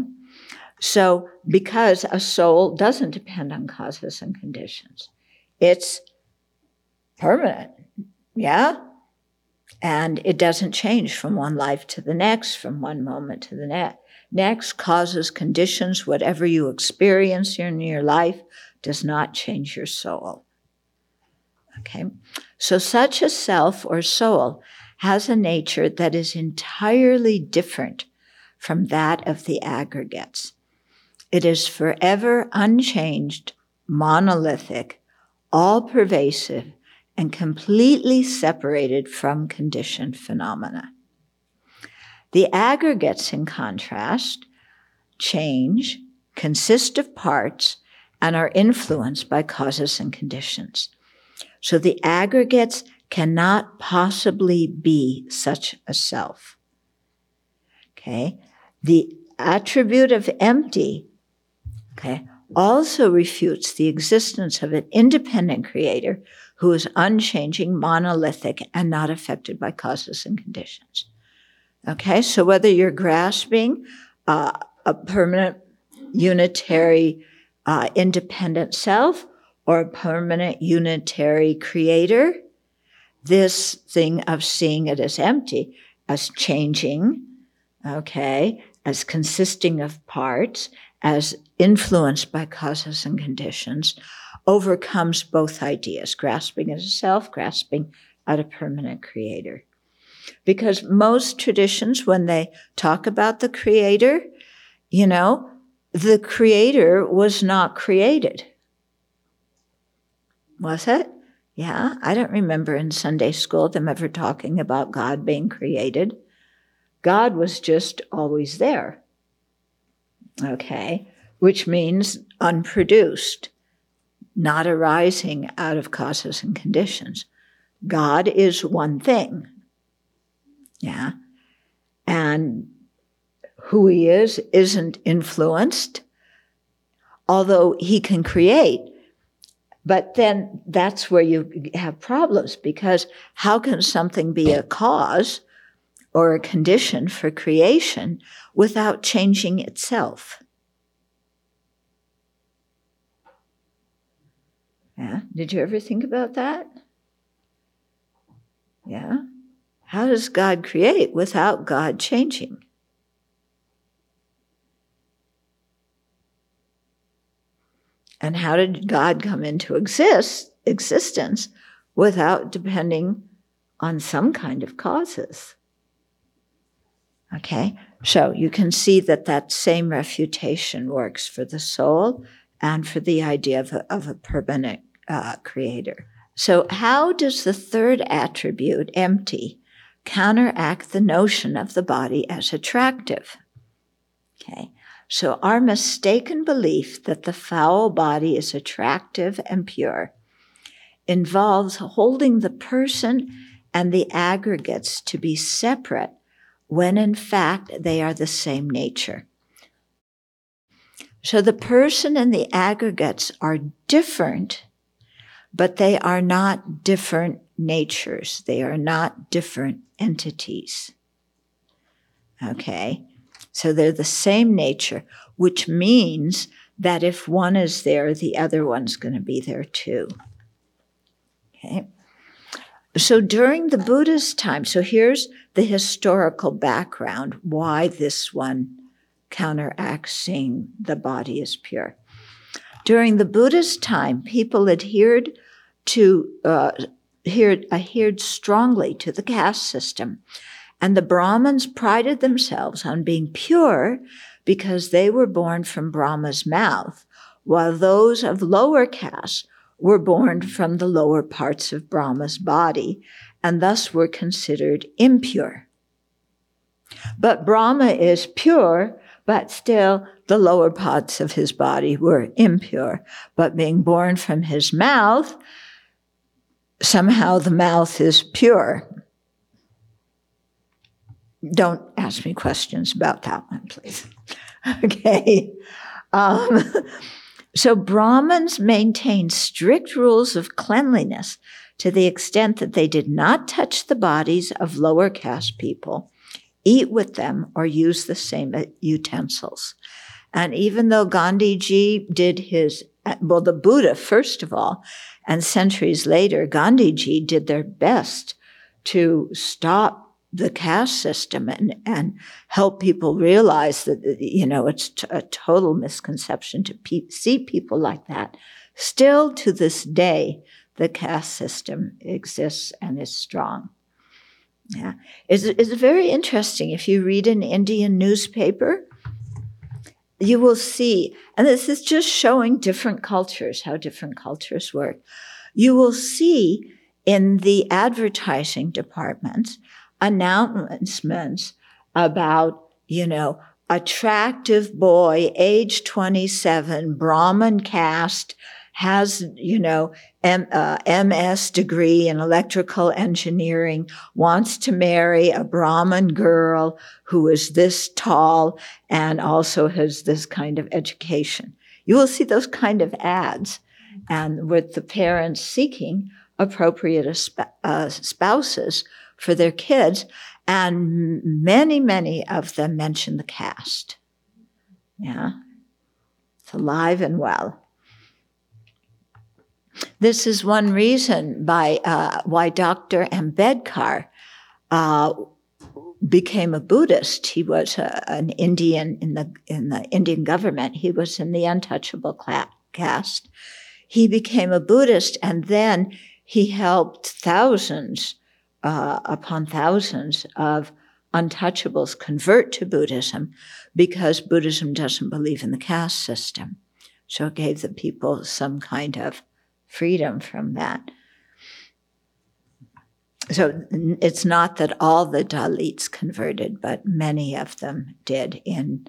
So, because a soul doesn't depend on causes and conditions, it's permanent. Yeah? And it doesn't change from one life to the next, from one moment to the next. Next, causes, conditions, whatever you experience in your life does not change your soul. Okay? So, such a self or soul has a nature that is entirely different from that of the aggregates. It is forever unchanged, monolithic, all pervasive, and completely separated from conditioned phenomena. The aggregates, in contrast, change, consist of parts, and are influenced by causes and conditions. So the aggregates cannot possibly be such a self. Okay. The attribute of empty, okay, also refutes the existence of an independent creator who is unchanging, monolithic, and not affected by causes and conditions. Okay, so whether you're grasping uh, a permanent, unitary, uh, independent self or a permanent unitary creator, this thing of seeing it as empty, as changing, okay, as consisting of parts, as influenced by causes and conditions, overcomes both ideas, grasping as a self, grasping at a permanent creator. Because most traditions, when they talk about the creator, you know, the creator was not created. Was it? Yeah, I don't remember in Sunday school them ever talking about God being created. God was just always there. Okay, which means unproduced, not arising out of causes and conditions. God is one thing. Yeah. And who he is isn't influenced, although he can create but then that's where you have problems because how can something be a cause or a condition for creation without changing itself? Yeah, did you ever think about that? Yeah. How does God create without God changing? And how did God come into exist, existence without depending on some kind of causes? Okay, so you can see that that same refutation works for the soul and for the idea of a, of a permanent uh, creator. So, how does the third attribute, empty, counteract the notion of the body as attractive? Okay, so our mistaken belief that the foul body is attractive and pure involves holding the person and the aggregates to be separate when in fact they are the same nature. So the person and the aggregates are different, but they are not different natures. They are not different entities. Okay. So they're the same nature, which means that if one is there, the other one's going to be there too. Okay. So during the Buddha's time, so here's the historical background why this one counteracts seeing the body is pure. During the Buddha's time, people adhered to uh, adhered, adhered strongly to the caste system, and the Brahmins prided themselves on being pure because they were born from Brahma's mouth, while those of lower caste were born from the lower parts of Brahma's body and thus were considered impure. But Brahma is pure, but still the lower parts of his body were impure. But being born from his mouth, somehow the mouth is pure. Don't ask me questions about that one, please. okay. Um, so Brahmins maintained strict rules of cleanliness to the extent that they did not touch the bodies of lower caste people, eat with them, or use the same utensils. And even though Gandhiji did his, well, the Buddha, first of all, and centuries later, Gandhiji did their best to stop the caste system and, and help people realize that, uh, you know, it's t- a total misconception to pe- see people like that. Still to this day, the caste system exists and is strong. Yeah. It's, it's very interesting. If you read an Indian newspaper, you will see, and this is just showing different cultures, how different cultures work. You will see in the advertising departments announcements about, you know, attractive boy, age 27, Brahmin caste, has, you know, M, uh, MS degree in electrical engineering, wants to marry a Brahmin girl who is this tall and also has this kind of education. You will see those kind of ads and with the parents seeking appropriate uh, spouses for their kids. And many, many of them mention the caste. Yeah. It's alive and well. This is one reason by uh, why Dr. Ambedkar uh, became a Buddhist. He was a, an Indian in the in the Indian government. He was in the untouchable caste. He became a Buddhist, and then he helped thousands uh, upon thousands of untouchables convert to Buddhism because Buddhism doesn't believe in the caste system. So it gave the people some kind of freedom from that. So it's not that all the Dalits converted, but many of them did in,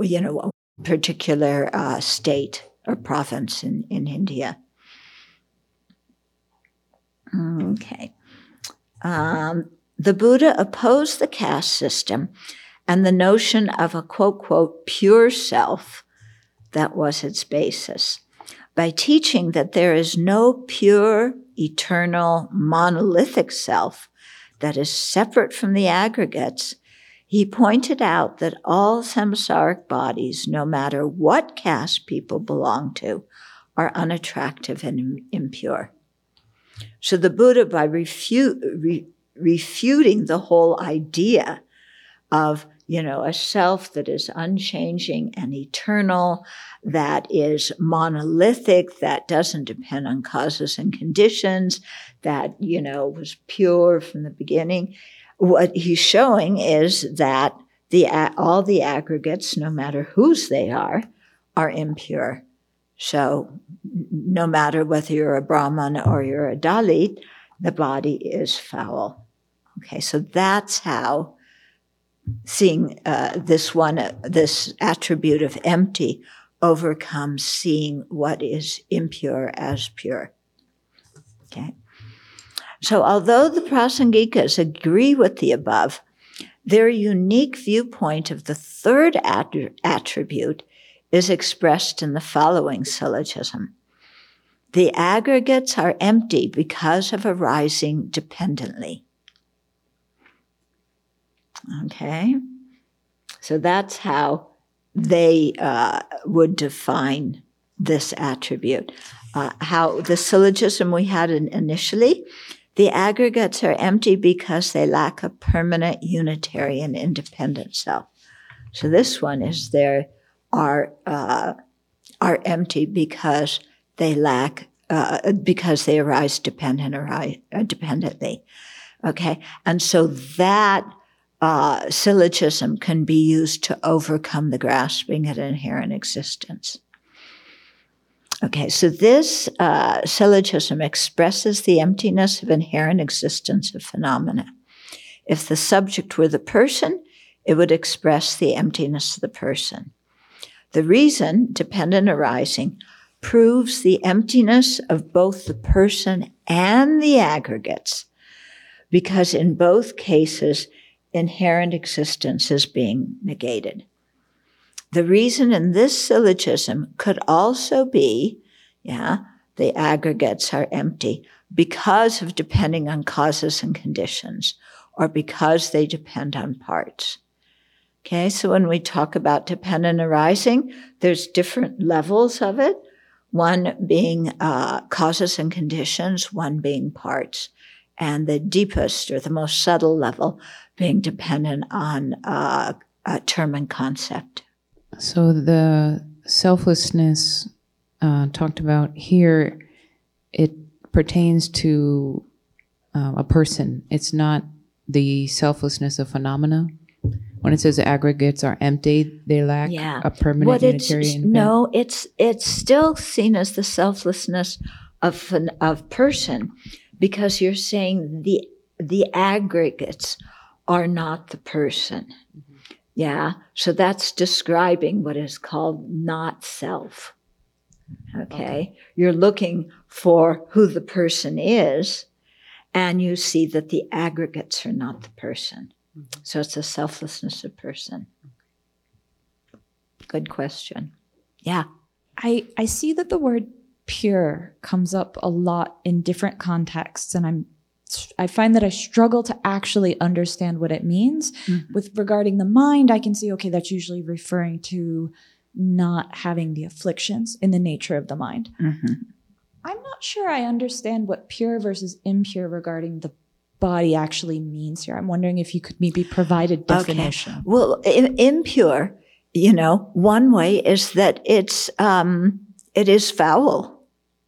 you know, a particular uh, state or province in, in India. Okay. Um, the Buddha opposed the caste system and the notion of a quote, quote, pure self that was its basis by teaching that there is no pure, eternal, monolithic self that is separate from the aggregates, he pointed out that all samsaric bodies, no matter what caste people belong to, are unattractive and impure. So the Buddha, by refu- re- refuting the whole idea of you know, a self that is unchanging and eternal, that is monolithic, that doesn't depend on causes and conditions, that, you know, was pure from the beginning. What he's showing is that the, all the aggregates, no matter whose they are, are impure. So no matter whether you're a Brahman or you're a Dalit, the body is foul. Okay, so that's how seeing uh, this one, uh, this attribute of empty overcomes seeing what is impure as pure. Okay. So, although the Prasangikas agree with the above, their unique viewpoint of the third att- attribute is expressed in the following syllogism. The aggregates are empty because of arising dependently. Okay. So that's how they uh, would define this attribute. Uh, how the syllogism we had in, initially, the aggregates are empty because they lack a permanent unitary and independent self. So this one is there are uh, are empty because they lack uh, because they arise dependent arise, uh, dependently. Okay, and so that uh, syllogism can be used to overcome the grasping at inherent existence. Okay, so this uh, syllogism expresses the emptiness of inherent existence of phenomena. If the subject were the person, it would express the emptiness of the person. The reason, dependent arising, proves the emptiness of both the person and the aggregates, because in both cases, inherent existence is being negated. The reason in this syllogism could also be, yeah, the aggregates are empty because of depending on causes and conditions or because they depend on parts. Okay, so when we talk about dependent arising, there's different levels of it. One being uh, causes and conditions, one being parts and the deepest or the most subtle level being dependent on uh, a term and concept. So the selflessness uh, talked about here, it pertains to uh, a person. It's not the selflessness of phenomena. When it says aggregates are empty, they lack yeah. a permanent what unitary. no, it's it's still seen as the selflessness of an, of person because you're saying the the aggregates are not the person. Mm-hmm. Yeah. So that's describing what is called not self. Okay? okay. You're looking for who the person is, and you see that the aggregates are not the person. Mm-hmm. So it's a selflessness of person. Good question. Yeah. I, I see that the word pure comes up a lot in different contexts and I'm I find that I struggle to actually understand what it means. Mm-hmm. With regarding the mind, I can see okay that's usually referring to not having the afflictions in the nature of the mind. Mm-hmm. I'm not sure I understand what pure versus impure regarding the body actually means here. I'm wondering if you could maybe provide a definition. Okay. Well, impure, you know, one way is that it's um, it is foul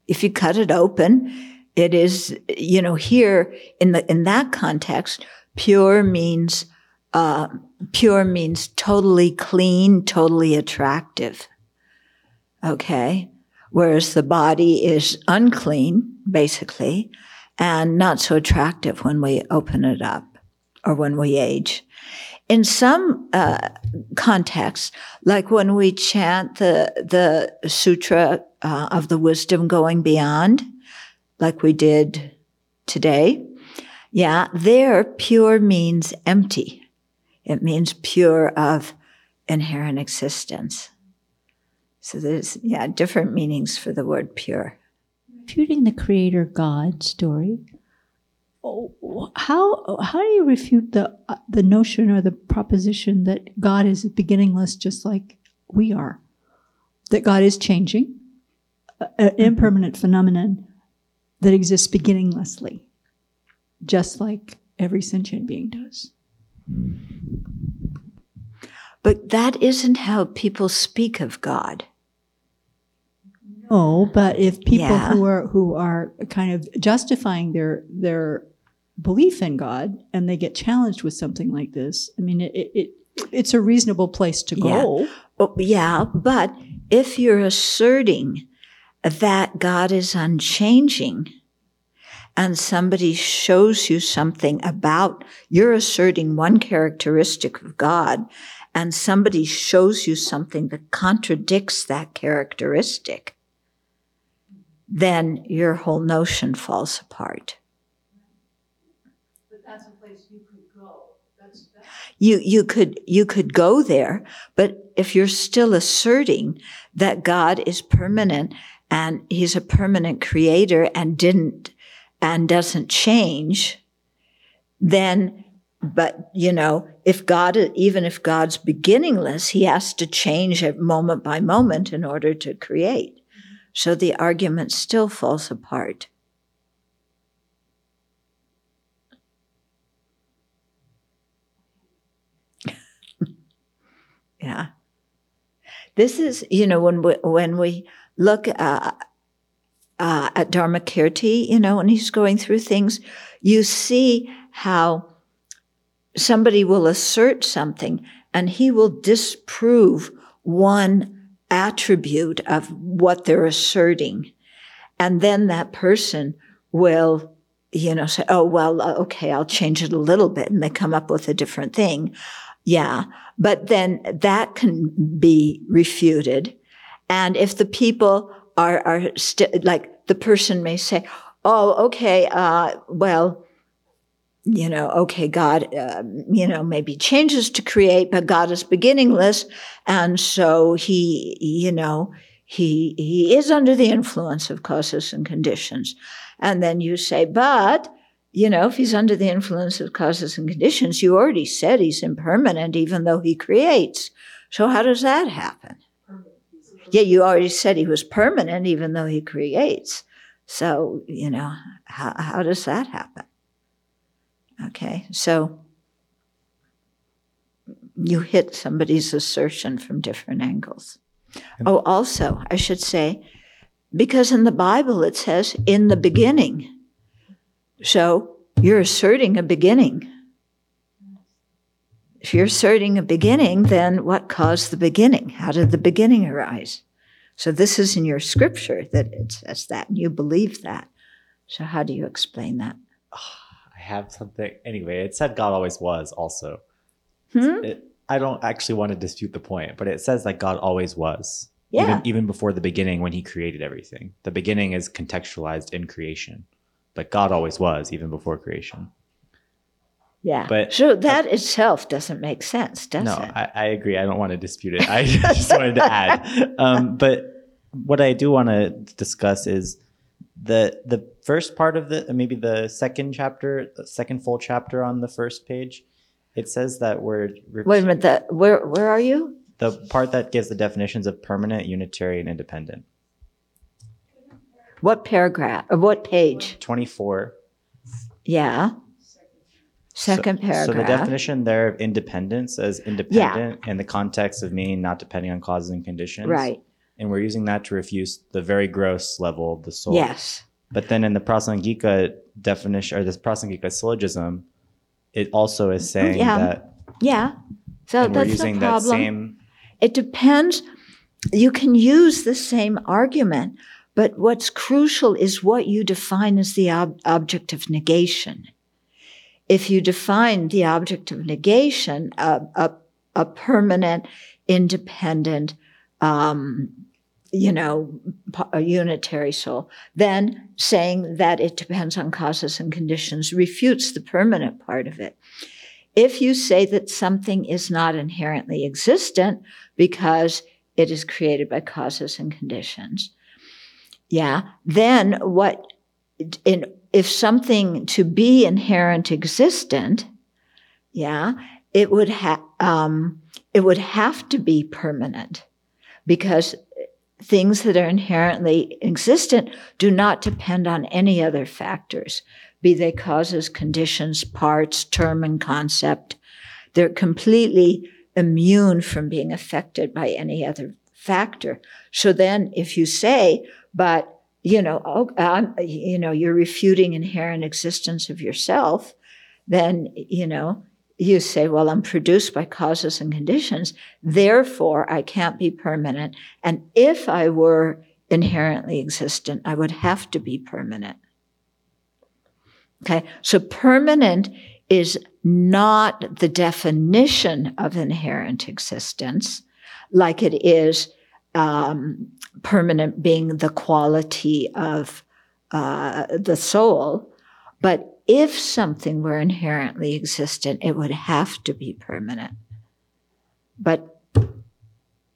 if you cut it open, it is, you know, here in the, in that context, pure means, uh, pure means totally clean, totally attractive. Okay. Whereas the body is unclean, basically, and not so attractive when we open it up or when we age. In some uh, contexts, like when we chant the the sutra uh, of the wisdom going beyond, like we did today. Yeah, there, pure means empty. It means pure of inherent existence. So there's, yeah, different meanings for the word pure. Refuting the creator God story, how, how do you refute the, uh, the notion or the proposition that God is beginningless just like we are? That God is changing, an impermanent phenomenon, that exists beginninglessly, just like every sentient being does. But that isn't how people speak of God. No, but if people Yeah. who are who are kind of justifying their their belief in God and they get challenged with something like this, I mean, it, it, it it's a reasonable place to go. Oh, yeah, but if you're asserting that God is unchanging and somebody shows you something about, you're asserting one characteristic of God and somebody shows you something that contradicts that characteristic, then your whole notion falls apart. you you could you could go there but if you're still asserting that god is permanent and he's a permanent creator and didn't and doesn't change then but you know if god even if god's beginningless he has to change it moment by moment in order to create so the argument still falls apart Yeah. This is, you know, when we, when we look uh, uh, at Dharmakirti, you know, when he's going through things, you see how somebody will assert something and he will disprove one attribute of what they're asserting. And then that person will, you know, say, oh, well, uh, okay, I'll change it a little bit. And they come up with a different thing. Yeah. But then that can be refuted. And if the people are, are st- like the person may say, oh, okay, uh, well, you know, okay, God, uh, you know, maybe changes to create, but God is beginningless. And so he, you know, he, he is under the influence of causes and conditions. And then you say, but, you know, if he's under the influence of causes and conditions, you already said he's impermanent, even though he creates. So how does that happen? Yeah, you already said he was permanent, even though he creates. So, you know, how, how does that happen? Okay, so you hit somebody's assertion from different angles. Oh, also, I should say, because in the Bible it says, in the beginning. So you're asserting a beginning. If you're asserting a beginning, then what caused the beginning? How did the beginning arise? So this is in your scripture that it says that, and you believe that. So how do you explain that? Ah. Have something. Anyway, it said God always was also. Hmm? It, I don't actually want to dispute the point, but it says that God always was. Yeah. Even, even before the beginning when he created everything. The beginning is contextualized in creation. But God always was, even before creation. Yeah. But- so that itself doesn't make sense, does no, it? I, I agree. I don't want to dispute it. I just wanted to add. Um, but what I do want to discuss is the the first part of the maybe the second chapter, the second full chapter on the first page. It says that we're, Wait a minute. That where where are you? the part that gives the definitions of permanent, unitary, and independent. What paragraph? Or what page? Twenty four. Yeah. Second paragraph. So the definition there of independence as independent in the context of meaning not depending on causes and conditions. Right. And we're using that to refuse the very gross level of the soul. Yes. But then in the Prasangika definition or this Prasangika syllogism, it also is saying Yeah. that Yeah. So and we're that's using the that problem. same It depends. You can use the same argument, but what's crucial is what you define as the ob- object of negation. If you define the object of negation, a, a, a permanent, independent, um, you know, a unitary soul, then saying that it depends on causes and conditions refutes the permanent part of it. If you say that something is not inherently existent because it is created by causes and conditions, yeah, then what, in, if something to be inherent existent, yeah, it would have, um, it would have to be permanent because things that are inherently existent do not depend on any other factors, be they causes, conditions, parts, term, and concept. They're completely immune from being affected by any other factor. So then if you say, but you know, oh, you know, you're refuting inherent existence of yourself, then, you know, you say, well, I'm produced by causes and conditions. Therefore, I can't be permanent. And if I were inherently existent, I would have to be permanent. Okay. So permanent is not the definition of inherent existence like it is um, permanent being the quality of uh, the soul. But if something were inherently existent, it would have to be permanent. But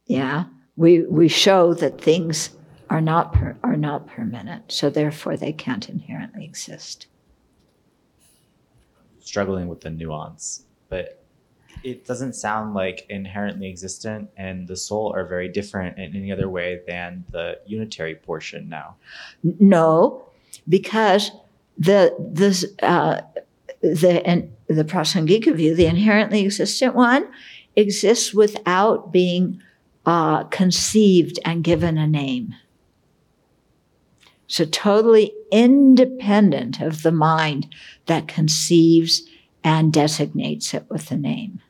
yeah, we we show that things are not per, are not permanent, so therefore they can't inherently exist. Struggling with the nuance, but it doesn't sound like inherently existent and the soul are very different in any other way than the unitary portion now. No, because the this uh, the and the prasangika view, the inherently existent one, exists without being uh, conceived and given a name. So totally independent of the mind that conceives and designates it with a name.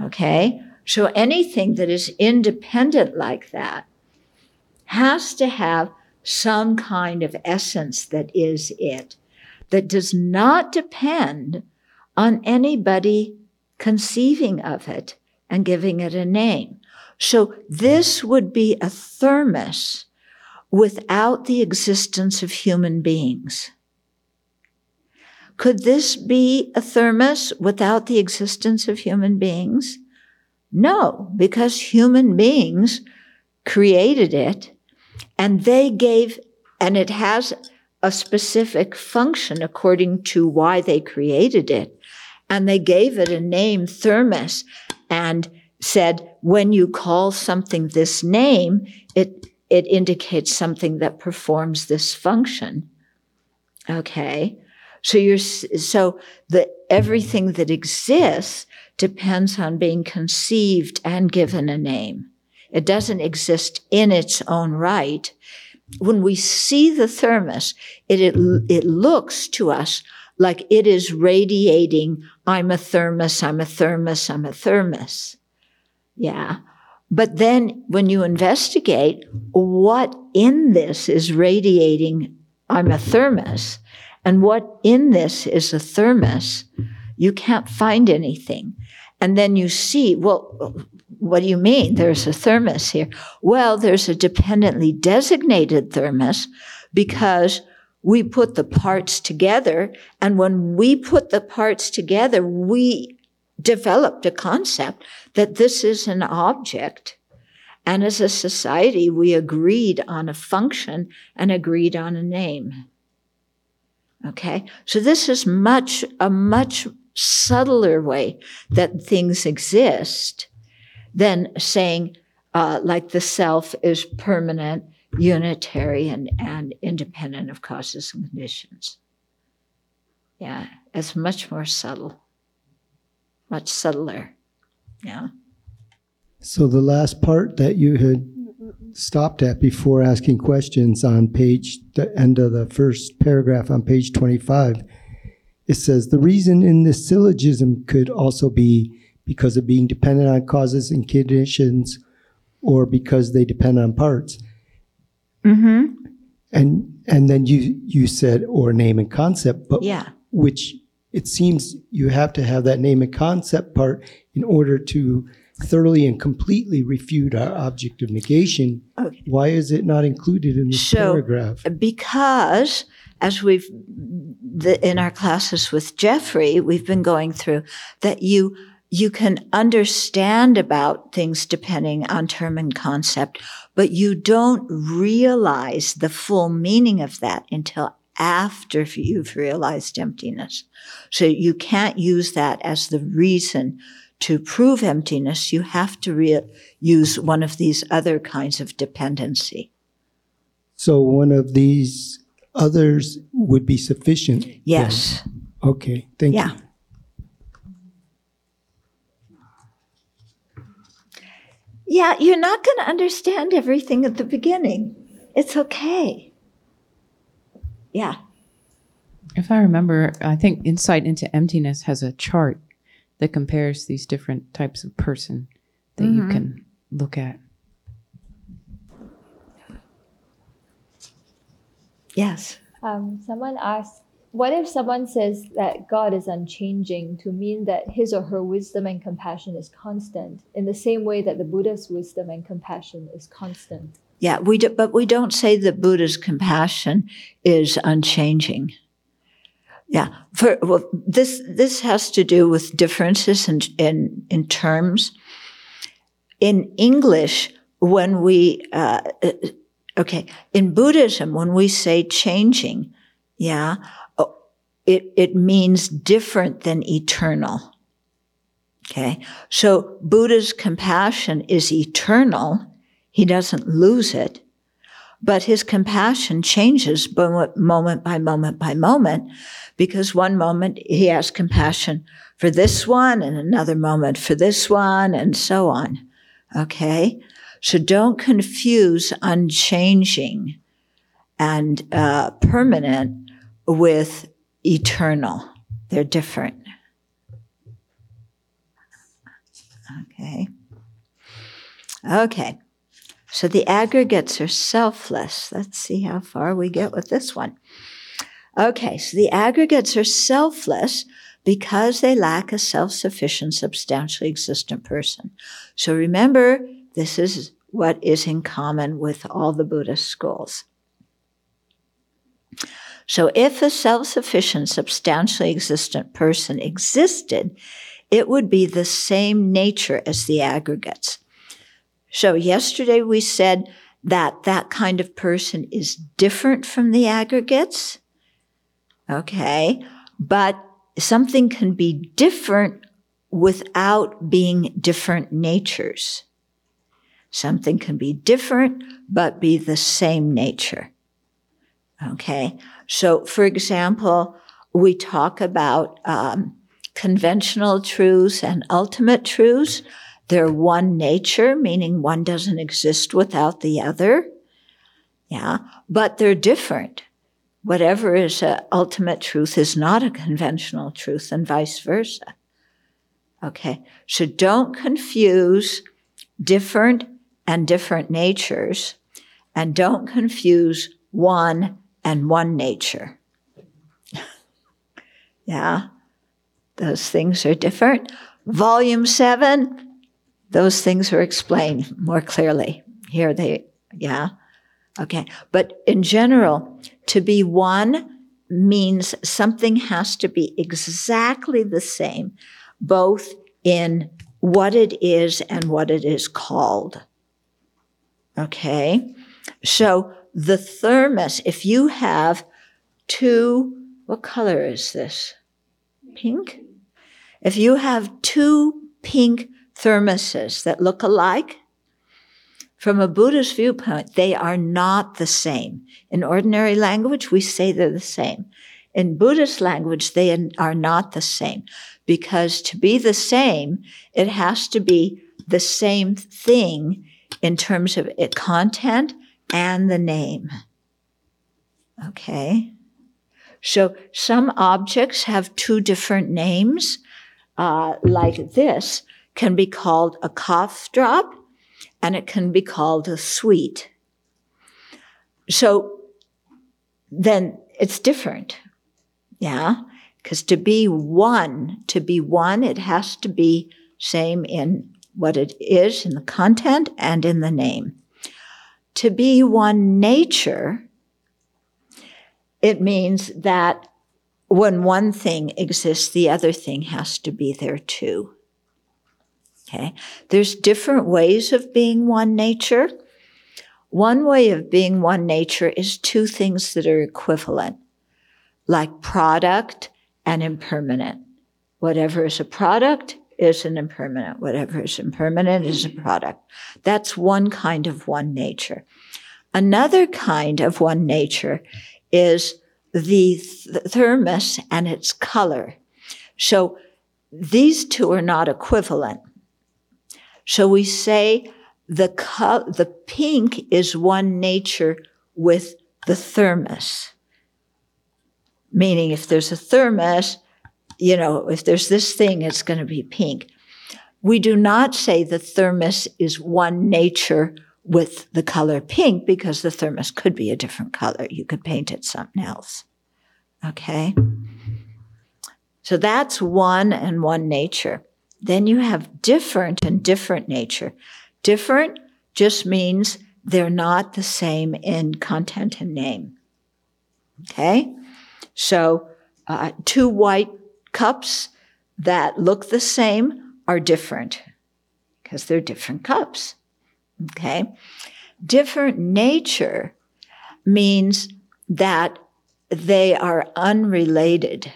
Okay? So anything that is independent like that has to have some kind of essence that is it, that does not depend on anybody conceiving of it and giving it a name. So this would be a thermos without the existence of human beings. Could this be a thermos without the existence of human beings? No, because human beings created it and they gave, and it has a specific function according to why they created it. And they gave it a name, thermos, and said, when you call something this name, it, it indicates something that performs this function. Okay. So you're, so the, everything that exists depends on being conceived and given a name. It doesn't exist in its own right. When we see the thermos, it, it, it looks to us like it is radiating, I'm a thermos, I'm a thermos, I'm a thermos. Yeah. But then when you investigate what in this is radiating, I'm a thermos, and what in this is a thermos, you can't find anything. And then you see, well, what do you mean? Mm-hmm. There's a thermos here. Well, there's a dependently designated thermos because we put the parts together. And when we put the parts together, we developed a concept that this is an object. And as a society, we agreed on a function and agreed on a name. Okay. So this is much, a much subtler way that things exist than saying, uh, like the self is permanent, unitary, and, and independent of causes and conditions. Yeah, it's much more subtle, much subtler. Yeah. So the last part that you had stopped at before asking questions on page, the end of the first paragraph on page 25, it says the reason in this syllogism could also be because of being dependent on causes and conditions or because they depend on parts. Mm-hmm. And and then you you said or name and concept, but Yeah. which it seems you have to have that name and concept part in order to thoroughly and completely refute our object of negation. Okay. Why is it not included in this So- paragraph? because as we've the, in our classes with Jeffrey, we've been going through that you you can understand about things depending on term and concept, but you don't realize the full meaning of that until after you've realized emptiness. So you can't use that as the reason to prove emptiness, you have to re- use one of these other kinds of dependency. So one of these others would be sufficient. then? Yes. Okay, thank Yeah. you. Yeah, you're not going to understand everything at the beginning. It's okay. Yeah. If I remember, I think Insight into Emptiness has a chart that compares these different types of person that you can look at. Yes. Um, someone asked, what if someone says that God is unchanging to mean that his or her wisdom and compassion is constant, in the same way that the Buddha's wisdom and compassion is constant? Yeah, we do, but we don't say that Buddha's compassion is unchanging. Yeah, for well, this this has to do with differences in in, in terms. In English, when we uh, okay, in Buddhism, when we say changing, yeah, it it means different than eternal. Okay, so Buddha's compassion is eternal. He doesn't lose it, but his compassion changes moment by moment by moment because one moment he has compassion for this one and another moment for this one and so on. Okay? So don't confuse unchanging and uh, permanent with eternal. They're different. Okay. Okay. So the aggregates are selfless. Let's see how far we get with this one. Okay, so the aggregates are selfless because they lack a self-sufficient, substantially existent person. So remember, this is what is in common with all the Buddhist schools. So if a self-sufficient, substantially existent person existed, it would be the same nature as the aggregates. So yesterday we said that that kind of person is different from the aggregates. Okay. But something can be different without being different natures. Something can be different, but be the same nature. Okay. So, for example, we talk about um, conventional truths and ultimate truths. They're one nature, meaning one doesn't exist without the other. Yeah. But they're different. Whatever is an ultimate truth is not a conventional truth and vice versa. Okay. So don't confuse different and different natures and don't confuse one and one nature. yeah. Those things are different. Volume seven, those things are explained more clearly. Here they, yeah. Okay. But in general, to be one means something has to be exactly the same, both in what it is and what it is called. Okay. So the thermos, if you have two, what color is this? Pink? If you have two pink thermoses that look alike, from a Buddhist viewpoint, they are not the same. In ordinary language, we say they're the same. In Buddhist language, they are not the same because to be the same, it has to be the same thing in terms of content and the name. Okay. So some objects have two different names, uh, like this can be called a cough drop and it can be called a sweet. So then it's different. Yeah. Because to be one, to be one, it has to be same in what it is in the content and in the name. To be one nature, it means that when one thing exists, the other thing has to be there too. Okay. There's different ways of being one nature. One way of being one nature is two things that are equivalent, like product and impermanent. Whatever is a product is an impermanent. Whatever is impermanent is a mm-hmm. product. That's one kind of one nature. Another kind of one nature is the th- thermos and its color. So these two are not equivalent. So we say the co- the pink is one nature with the thermos. Meaning if there's a thermos, you know, if there's this thing, it's going to be pink. We do not say the thermos is one nature with the color pink because the thermos could be a different color. You could paint it something else. Okay? So that's one and one nature. Then you have different and different nature. Different just means they're not the same in content and name. Okay? So, uh, two white cups that look the same are different because they're different cups. Okay? Different nature means that they are unrelated.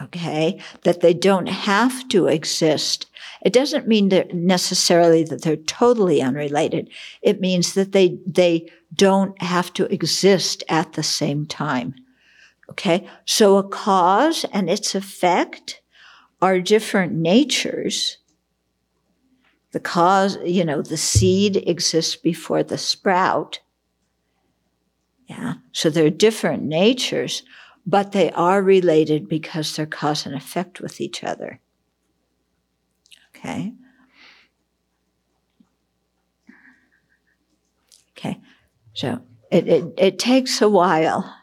Okay? That they don't have to exist. It doesn't mean that necessarily that they're totally unrelated. It means that they, they don't have to exist at the same time. Okay? So a cause and its effect are different natures the cause, you know, the seed exists before the sprout. Yeah. So they're different natures, but they are related because they're cause and effect with each other. Okay. Okay. So it, it, it takes a while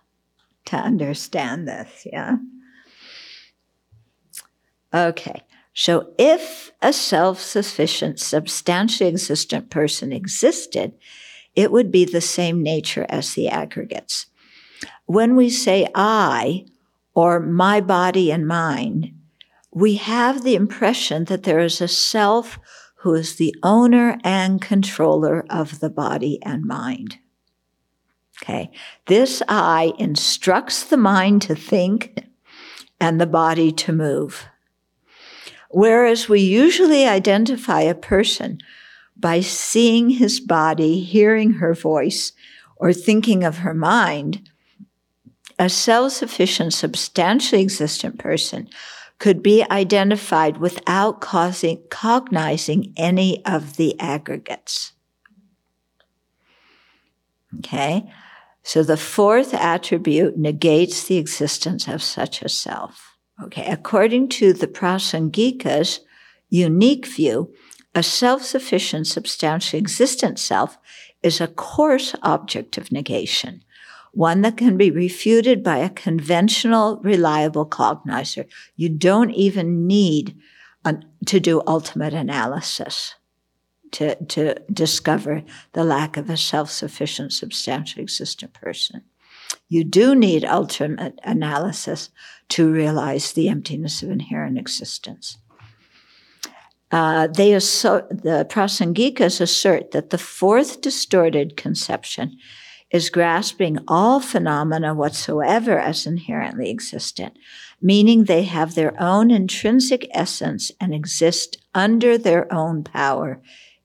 to understand this. Yeah. Okay. So if a self-sufficient, substantially existent person existed, it would be the same nature as the aggregates. When we say I or my body and mind, we have the impression that there is a self who is the owner and controller of the body and mind. Okay. This I instructs the mind to think and the body to move. Whereas we usually identify a person by seeing his body, hearing her voice, or thinking of her mind, a self sufficient, substantially existent person could be identified without causing, cognizing any of the aggregates. Okay? So the fourth attribute negates the existence of such a self. Okay, according to the Prasangika's unique view, a self-sufficient, substantially existent self is a coarse object of negation, one that can be refuted by a conventional, reliable cognizer. You don't even need an, to do ultimate analysis to, to discover the lack of a self-sufficient, substantially existent person. You do need ultimate analysis to realize the emptiness of inherent existence. Uh, they assert, the Prasangikas assert that the fourth distorted conception is grasping all phenomena whatsoever as inherently existent, meaning they have their own intrinsic essence and exist under their own power,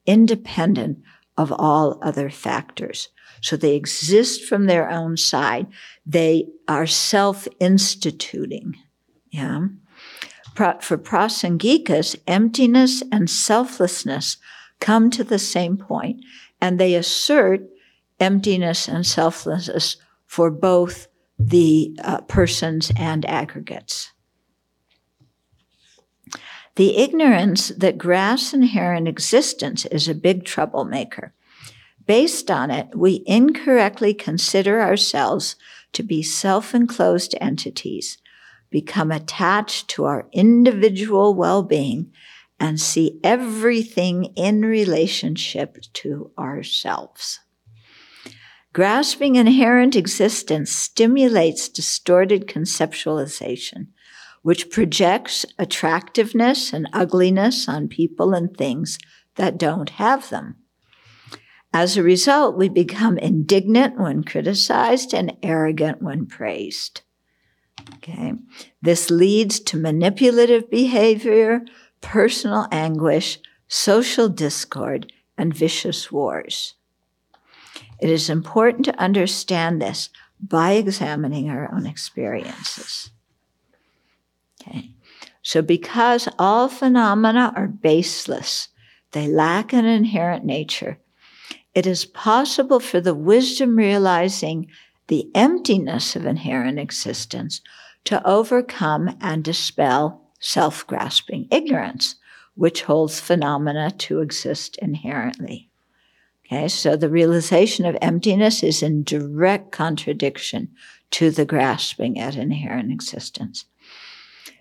independent of all other factors. So they exist from their own side. They are self-instituting. Yeah. For Prasangikas, emptiness and selflessness come to the same point, and they assert emptiness and selflessness for both the uh, persons and aggregates. The ignorance that grasps inherent existence is a big troublemaker. Based on it, we incorrectly consider ourselves to be self enclosed entities, become attached to our individual well being, and see everything in relationship to ourselves. Grasping inherent existence stimulates distorted conceptualization, which projects attractiveness and ugliness on people and things that don't have them. As a result, we become indignant when criticized and arrogant when praised. Okay. This leads to manipulative behavior, personal anguish, social discord, and vicious wars. It is important to understand this by examining our own experiences. Okay. So, because all phenomena are baseless, they lack an inherent nature, it is possible for the wisdom realizing the emptiness of inherent existence to overcome and dispel self grasping ignorance, which holds phenomena to exist inherently. Okay, so the realization of emptiness is in direct contradiction to the grasping at inherent existence.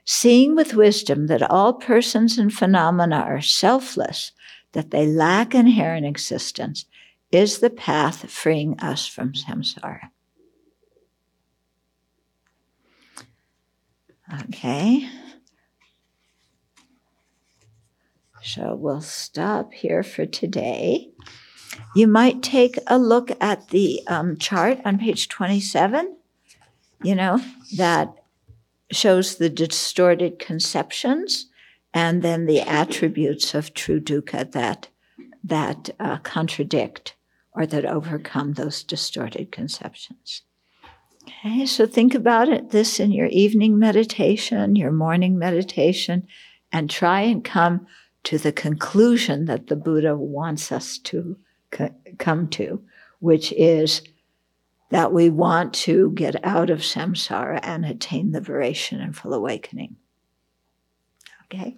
Seeing with wisdom that all persons and phenomena are selfless, that they lack inherent existence, is the path freeing us from samsara. Okay. So we'll stop here for today. You might take a look at the um, chart on page 27, you know, that shows the distorted conceptions and then the attributes of true duhkha that, that uh, contradict or that overcome those distorted conceptions. Okay, so think about it this in your evening meditation, your morning meditation, and try and come to the conclusion that the Buddha wants us to co- come to, which is that we want to get out of samsara and attain the liberation and full awakening. Okay?